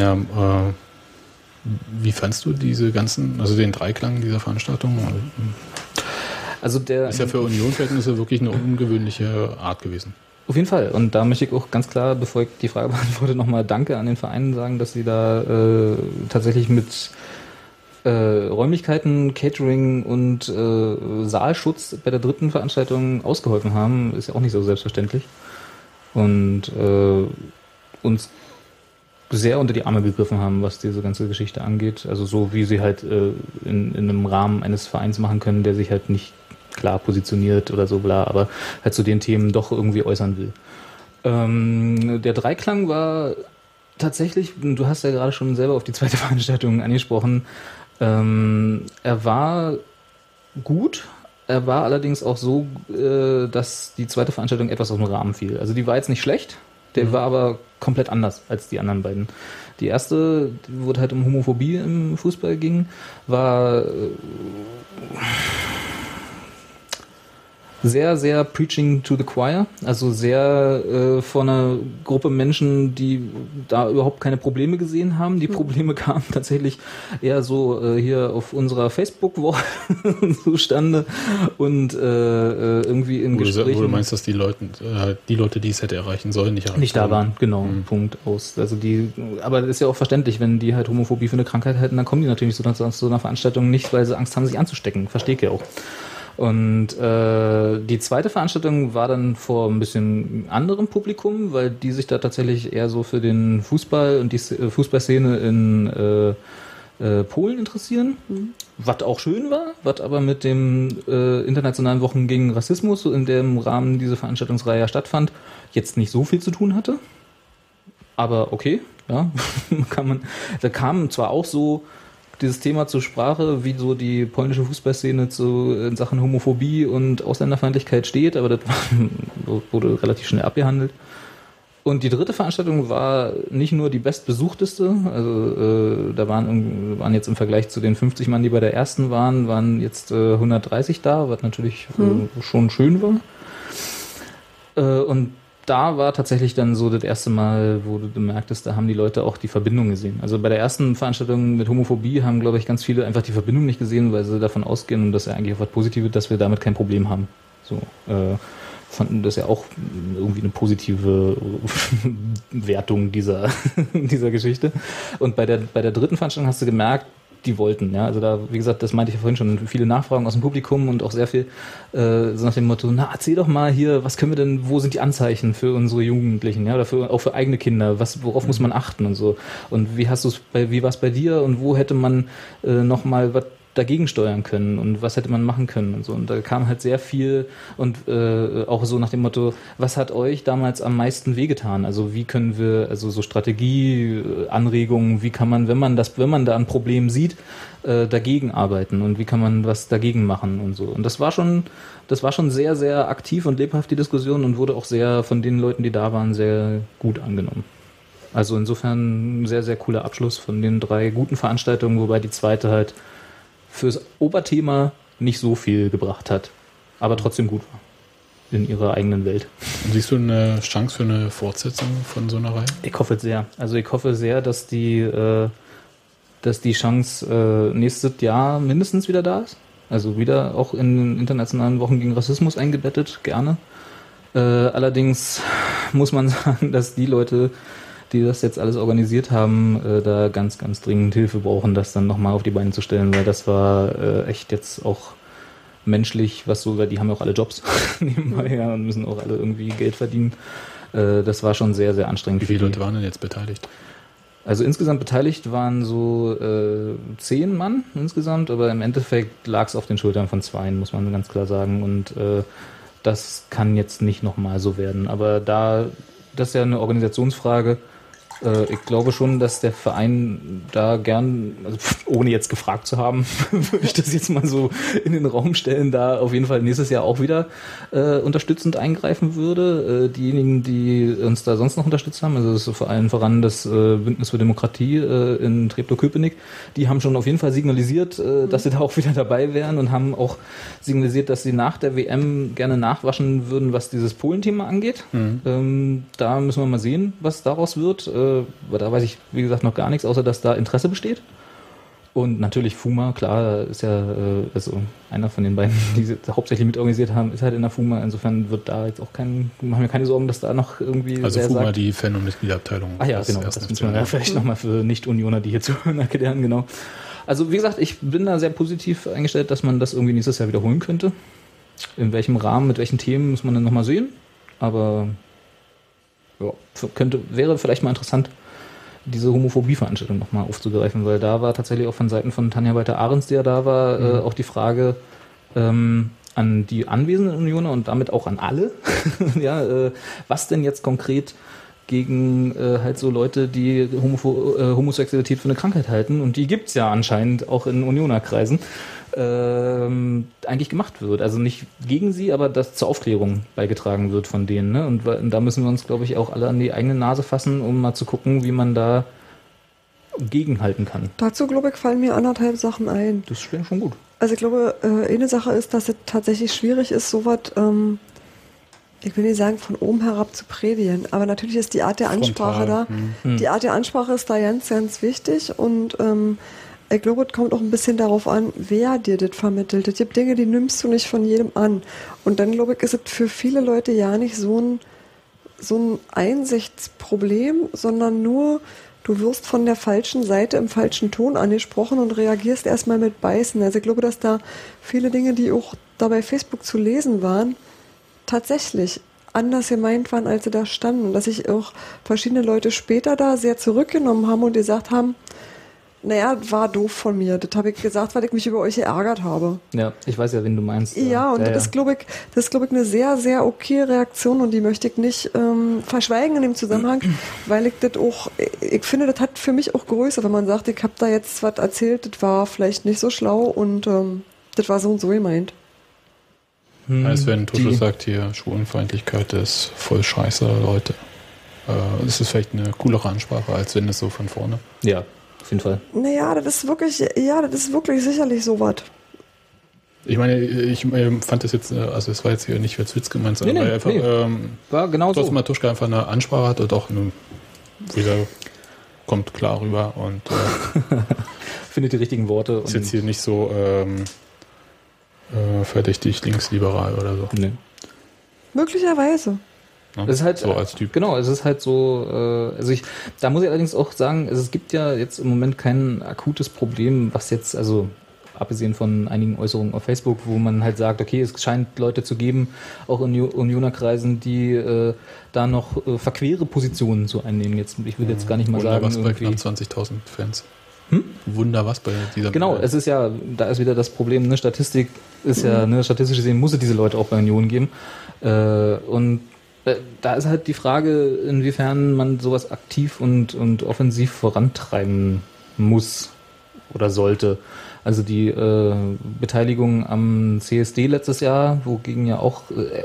Ja, äh, wie fandst du diese ganzen, also den Dreiklang dieser Veranstaltung? Also der Ist ja für Union-Verhältnisse wirklich eine ungewöhnliche Art gewesen. Auf jeden Fall. Und da möchte ich auch ganz klar, bevor ich die Frage (laughs) beantworte, nochmal Danke an den Verein sagen, dass sie da äh, tatsächlich mit äh, Räumlichkeiten, Catering und äh, Saalschutz bei der dritten Veranstaltung ausgeholfen haben. Ist ja auch nicht so selbstverständlich. Und äh, uns sehr unter die Arme gegriffen haben, was diese ganze Geschichte angeht. Also so wie sie halt äh, in, in einem Rahmen eines Vereins machen können, der sich halt nicht klar positioniert oder so bla, aber halt zu den Themen doch irgendwie äußern will. Ähm, der Dreiklang war tatsächlich, du hast ja gerade schon selber auf die zweite (laughs) Veranstaltung angesprochen, ähm, er war gut, er war allerdings auch so, äh, dass die zweite Veranstaltung etwas aus dem Rahmen fiel. Also die war jetzt nicht schlecht, der war aber komplett anders als die anderen beiden. Die erste, wo es halt um Homophobie im Fußball ging, war äh, sehr, sehr preaching to the choir. Also sehr äh, von einer Gruppe Menschen, die da überhaupt keine Probleme gesehen haben. Die Probleme (laughs) kamen tatsächlich eher so äh, hier auf unserer Facebook-Woche (laughs) zustande und äh, äh, irgendwie in Wo du, Gesprächen wo du meinst, dass die Leute, äh, die Leute, die es hätte erreichen sollen, nicht erreicht nicht da waren, genau, Mhm. Punkt aus. Also die, aber das ist ja auch verständlich, wenn die halt Homophobie für eine Krankheit halten, dann kommen die natürlich zu, zu so einer Veranstaltung nicht, weil sie Angst haben, sich anzustecken. Verstehe ich ja auch. Und äh, die zweite Veranstaltung war dann vor ein bisschen anderem Publikum, weil die sich da tatsächlich eher so für den Fußball und die äh, Fußballszene in äh, äh, Polen interessieren. Was auch schön war, was aber mit dem äh, Internationalen Wochen gegen Rassismus, so in dem Rahmen diese Veranstaltungsreihe stattfand, jetzt nicht so viel zu tun hatte. Aber okay, ja, (laughs) kann man. Da kam zwar auch so dieses Thema zur Sprache, wie so die polnische Fußballszene zu in Sachen Homophobie und Ausländerfeindlichkeit steht, aber das (laughs) wurde relativ schnell abgehandelt. Und die dritte Veranstaltung war nicht nur die bestbesuchteste, also äh, da waren, waren jetzt im Vergleich zu den 50 Mann, die bei der ersten waren, waren jetzt äh, 130 da, was natürlich äh, schon schön war. Äh, und da war tatsächlich dann so das erste Mal, wo du merktest, da haben die Leute auch die Verbindung gesehen. Also bei der ersten Veranstaltung mit Homophobie haben, glaube ich, ganz viele einfach die Verbindung nicht gesehen, weil sie davon ausgehen, und das ja eigentlich auch was Positives, dass wir damit kein Problem haben. So, äh, fanden das ja auch irgendwie eine positive (laughs) Wertung dieser, (laughs) dieser Geschichte. Und bei der, bei der dritten Veranstaltung hast du gemerkt, die wollten. Ja, also da, wie gesagt, das meinte ich ja vorhin schon, viele Nachfragen aus dem Publikum und auch sehr viel äh, so nach dem Motto, na erzähl doch mal hier, was können wir denn, wo sind die Anzeichen für unsere Jugendlichen, ja, oder für, auch für eigene Kinder, was, worauf muss man achten und so. Und wie hast du es bei, wie war es bei dir und wo hätte man äh, noch mal was dagegen steuern können und was hätte man machen können und so. Und da kam halt sehr viel und äh, auch so nach dem Motto, was hat euch damals am meisten wehgetan? Also wie können wir, also so Strategie, Anregungen, wie kann man, wenn man das, wenn man da ein Problem sieht, äh, dagegen arbeiten und wie kann man was dagegen machen und so. Und das war schon, das war schon sehr, sehr aktiv und lebhaft die Diskussion und wurde auch sehr von den Leuten, die da waren, sehr gut angenommen. Also insofern ein sehr, sehr cooler Abschluss von den drei guten Veranstaltungen, wobei die zweite halt fürs Oberthema nicht so viel gebracht hat, aber trotzdem gut war in ihrer eigenen Welt. Siehst du eine Chance für eine Fortsetzung von so einer Reihe? Ich hoffe sehr. Also ich hoffe sehr, dass die, äh, dass die Chance äh, nächstes Jahr mindestens wieder da ist. Also wieder auch in den internationalen Wochen gegen Rassismus eingebettet, gerne. Äh, allerdings muss man (laughs) sagen, dass die Leute, die das jetzt alles organisiert haben, äh, da ganz, ganz dringend Hilfe brauchen, das dann nochmal auf die Beine zu stellen, weil das war äh, echt jetzt auch menschlich, was so, weil die haben ja auch alle Jobs (laughs) nebenbei ja, und müssen auch alle irgendwie Geld verdienen. Äh, das war schon sehr, sehr anstrengend. Wie viele. Leute waren denn jetzt beteiligt? Also insgesamt beteiligt waren so äh, zehn Mann insgesamt, aber im Endeffekt lag es auf den Schultern von zweien, muss man ganz klar sagen. Und äh, das kann jetzt nicht nochmal so werden. Aber da, das ist ja eine Organisationsfrage. Äh, ich glaube schon, dass der Verein da gern, also ohne jetzt gefragt zu haben, (laughs) würde ich das jetzt mal so in den Raum stellen, da auf jeden Fall nächstes Jahr auch wieder äh, unterstützend eingreifen würde. Äh, diejenigen, die uns da sonst noch unterstützt haben, also das ist vor allem voran das äh, Bündnis für Demokratie äh, in Treptow-Köpenick, die haben schon auf jeden Fall signalisiert, äh, dass sie da auch wieder dabei wären und haben auch signalisiert, dass sie nach der WM gerne nachwaschen würden, was dieses Polen-Thema angeht. Ähm, da müssen wir mal sehen, was daraus wird. Äh, weil da weiß ich, wie gesagt, noch gar nichts, außer dass da Interesse besteht. Und natürlich Fuma, klar, ist ja äh, also einer von den beiden, (laughs) die sie hauptsächlich mitorganisiert haben, ist halt in der Fuma. Insofern wird da jetzt auch kein, machen wir keine Sorgen, dass da noch irgendwie Also FUMA, sagt, die Fan- und Mitgliederabteilung. Ah ja, genau. Das muss man ja vielleicht nochmal für Nicht-Unioner, die hier (laughs) zuhören, erklären, genau. Also wie gesagt, ich bin da sehr positiv eingestellt, dass man das irgendwie nächstes Jahr wiederholen könnte. In welchem Rahmen, mit welchen Themen, muss man dann nochmal sehen. Aber ja, könnte, wäre vielleicht mal interessant, diese Homophobie-Veranstaltung nochmal aufzugreifen, weil da war tatsächlich auch von Seiten von Tanja Walter-Ahrens, die ja da war, äh, auch die Frage ähm, an die anwesenden Unioner und damit auch an alle, (laughs) ja, äh, was denn jetzt konkret gegen äh, halt so Leute, die Homopho äh, Homosexualität für eine Krankheit halten, und die gibt's ja anscheinend auch in Unionerkreisen, ähm, eigentlich gemacht wird. Also nicht gegen sie, aber dass zur Aufklärung beigetragen wird von denen. Ne? Und, und da müssen wir uns, glaube ich, auch alle an die eigene Nase fassen, um mal zu gucken, wie man da gegenhalten kann. Dazu, glaube ich, fallen mir anderthalb Sachen ein. Das wäre schon gut. Also ich glaube, äh, eine Sache ist, dass es tatsächlich schwierig ist, sowas, ähm, ich will nicht sagen, von oben herab zu predigen, aber natürlich ist die Art der Ansprache Frontal, da, die Art der Ansprache ist da ganz, ganz wichtig und ähm, ich glaube, es kommt auch ein bisschen darauf an, wer dir das vermittelt. Es gibt Dinge, die nimmst du nicht von jedem an. Und dann, glaube ich, ist es für viele Leute ja nicht so ein, so ein Einsichtsproblem, sondern nur, du wirst von der falschen Seite im falschen Ton angesprochen und reagierst erstmal mit Beißen. Also ich glaube, dass da viele Dinge, die auch da bei Facebook zu lesen waren, tatsächlich anders gemeint waren, als sie da standen. Dass sich auch verschiedene Leute später da sehr zurückgenommen haben und gesagt haben, naja, war doof von mir. Das habe ich gesagt, weil ich mich über euch geärgert habe. Ja, ich weiß ja, wen du meinst. Ja, und ja, das ist, glaube ich, das ist, glaube ich, eine sehr, sehr okay Reaktion und die möchte ich nicht ähm, verschweigen in dem Zusammenhang, (clears throat) weil ich das auch, ich finde, das hat für mich auch Größe, wenn man sagt, ich habe da jetzt was erzählt, das war vielleicht nicht so schlau und ähm, das war so und so gemeint. Hm, Als wenn Tusche die- sagt hier, Schwulenfeindlichkeit ist voll scheiße, Leute. Äh, es ist vielleicht eine coolere Ansprache, als wenn es so von vorne. Ja, auf jeden Fall. Naja, das ist wirklich, ja, das ist wirklich sicherlich so was. Ich meine, ich fand das jetzt, äh, also es war jetzt hier nicht als Witz gemeint, sondern Nee, nee, weil einfach nee. ähm, War genau so. Matuschka einfach eine Ansprache hat und auch eine, wieder kommt klar rüber und äh, (laughs) Findet die richtigen Worte. ist jetzt hier nicht so ähm, äh, verdächtig linksliberal oder so. Nee. Möglicherweise. Ne? Es ist halt, so als Typ. Genau, es ist halt so, äh, also ich, da muss ich allerdings auch sagen, es gibt ja jetzt im Moment kein akutes Problem, was jetzt, also abgesehen von einigen Äußerungen auf Facebook, wo man halt sagt, okay, es scheint Leute zu geben, auch in Uni- Unionerkreisen, die äh, da noch äh, verquere Positionen zu einnehmen. Jetzt, ich will jetzt gar nicht mal Wunder sagen, was bei knapp 20.000 Fans. Wunder was bei dieser Genau, es ist ja, da ist wieder das Problem, ne, Statistik ist ja, ne, statistisch gesehen muss es diese Leute auch bei Union geben. Äh, und da ist halt die Frage, inwiefern man sowas aktiv und, und offensiv vorantreiben muss oder sollte. Also die äh, Beteiligung am CSD letztes Jahr, wogegen ja auch äh,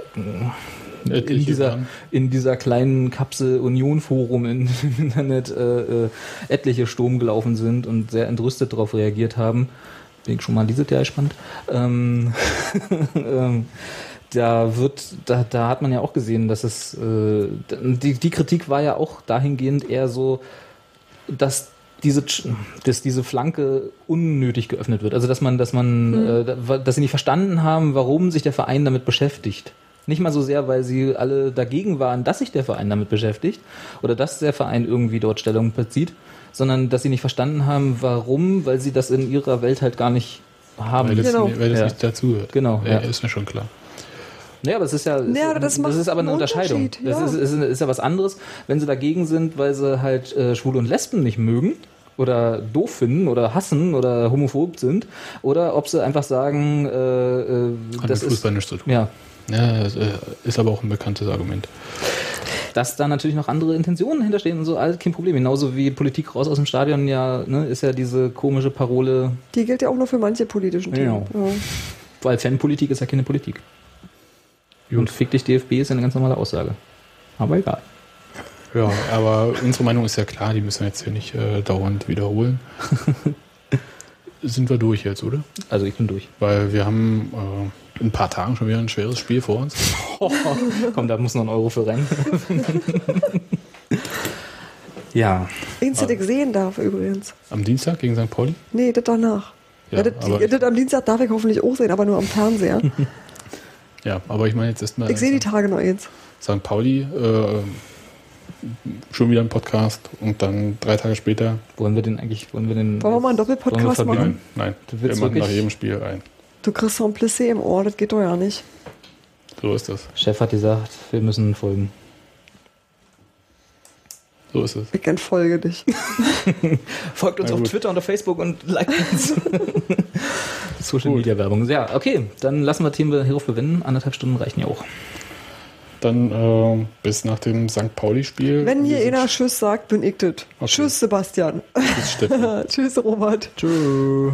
in dieser, in dieser kleinen Kapsel Union Forum (laughs) im Internet äh, äh, etliche Sturm gelaufen sind und sehr entrüstet darauf reagiert haben. Bin ich schon mal dieses Jahr gespannt. Ähm, (laughs) ähm, da wird, da, da hat man ja auch gesehen, dass es äh, die, die Kritik war ja auch dahingehend eher so, dass diese, dass diese Flanke unnötig geöffnet wird. Also dass man, dass man, äh, da- dass sie nicht verstanden haben, warum sich der Verein damit beschäftigt. Nicht mal so sehr, weil sie alle dagegen waren, dass sich der Verein damit beschäftigt oder dass der Verein irgendwie dort Stellung bezieht, sondern dass sie nicht verstanden haben, warum, weil sie das in ihrer Welt halt gar nicht haben. Weil das, Genau. weil das Ja. nicht dazugehört. Genau, Ja, ja. ist mir schon klar. Ja, aber es ist ja, Ja, aber das macht ist aber eine Unterscheidung. Das ja. ist, ist, ist ja was anderes, wenn sie dagegen sind, weil sie halt äh, Schwule und Lesben nicht mögen oder doof finden oder hassen oder homophob sind oder ob sie einfach sagen, äh, äh, Hat das mit ist Fußball nichts zu tun. ja, Ja, das, äh, ist aber auch ein bekanntes Argument. dass da natürlich noch andere Intentionen hinterstehen und so, alles kein Problem. Genauso wie Politik raus aus dem Stadion ja, ne, ist ja diese komische Parole, Die gilt ja auch nur für manche politischen Themen. Genau. Ja. weil Fanpolitik ist ja keine Politik. Und fick dich DFB ist ja eine ganz normale Aussage. Aber egal. Ja, aber unsere Meinung ist ja klar, die müssen wir jetzt hier nicht äh, dauernd wiederholen. (laughs) Sind wir durch jetzt, oder? Also ich bin durch. Weil wir haben äh, in ein paar Tagen schon wieder ein schweres Spiel vor uns. (laughs) Komm, da muss noch ein Euro für rein. (laughs) ja. Eins, das ich sehen darf übrigens. Am Dienstag gegen St. Pauli. Nee, das danach. Ja, Ja, das, das am Dienstag darf ich hoffentlich auch sehen, aber nur am Fernseher. Ja, aber ich meine jetzt erstmal Ich sehe die Tage noch eins. St. Pauli, äh, schon wieder ein Podcast und dann drei Tage später. Wollen wir den eigentlich, wollen wir den. Wollen wir mal einen Doppelpodcast machen? Nein, nein. Du Wir willst machen nach jedem Spiel ein. Du kriegst so ein Plissé im Ohr, das geht doch ja nicht. So ist das. Chef hat gesagt, wir müssen folgen. So ist es. Ich entfolge dich. (laughs) Folgt uns auf. Twitter und auf Facebook und liked uns. (laughs) Social Media Werbung. Ja, okay, dann lassen wir Themen hierauf bewenden. Anderthalb Stunden reichen ja auch. Dann äh, bis nach dem St. Pauli-Spiel. Wenn hier einer Tschüss sagt, bin ich das. Okay. Tschüss, Sebastian. Bis Steffen. (laughs) Tschüss, Robert. Tschüss.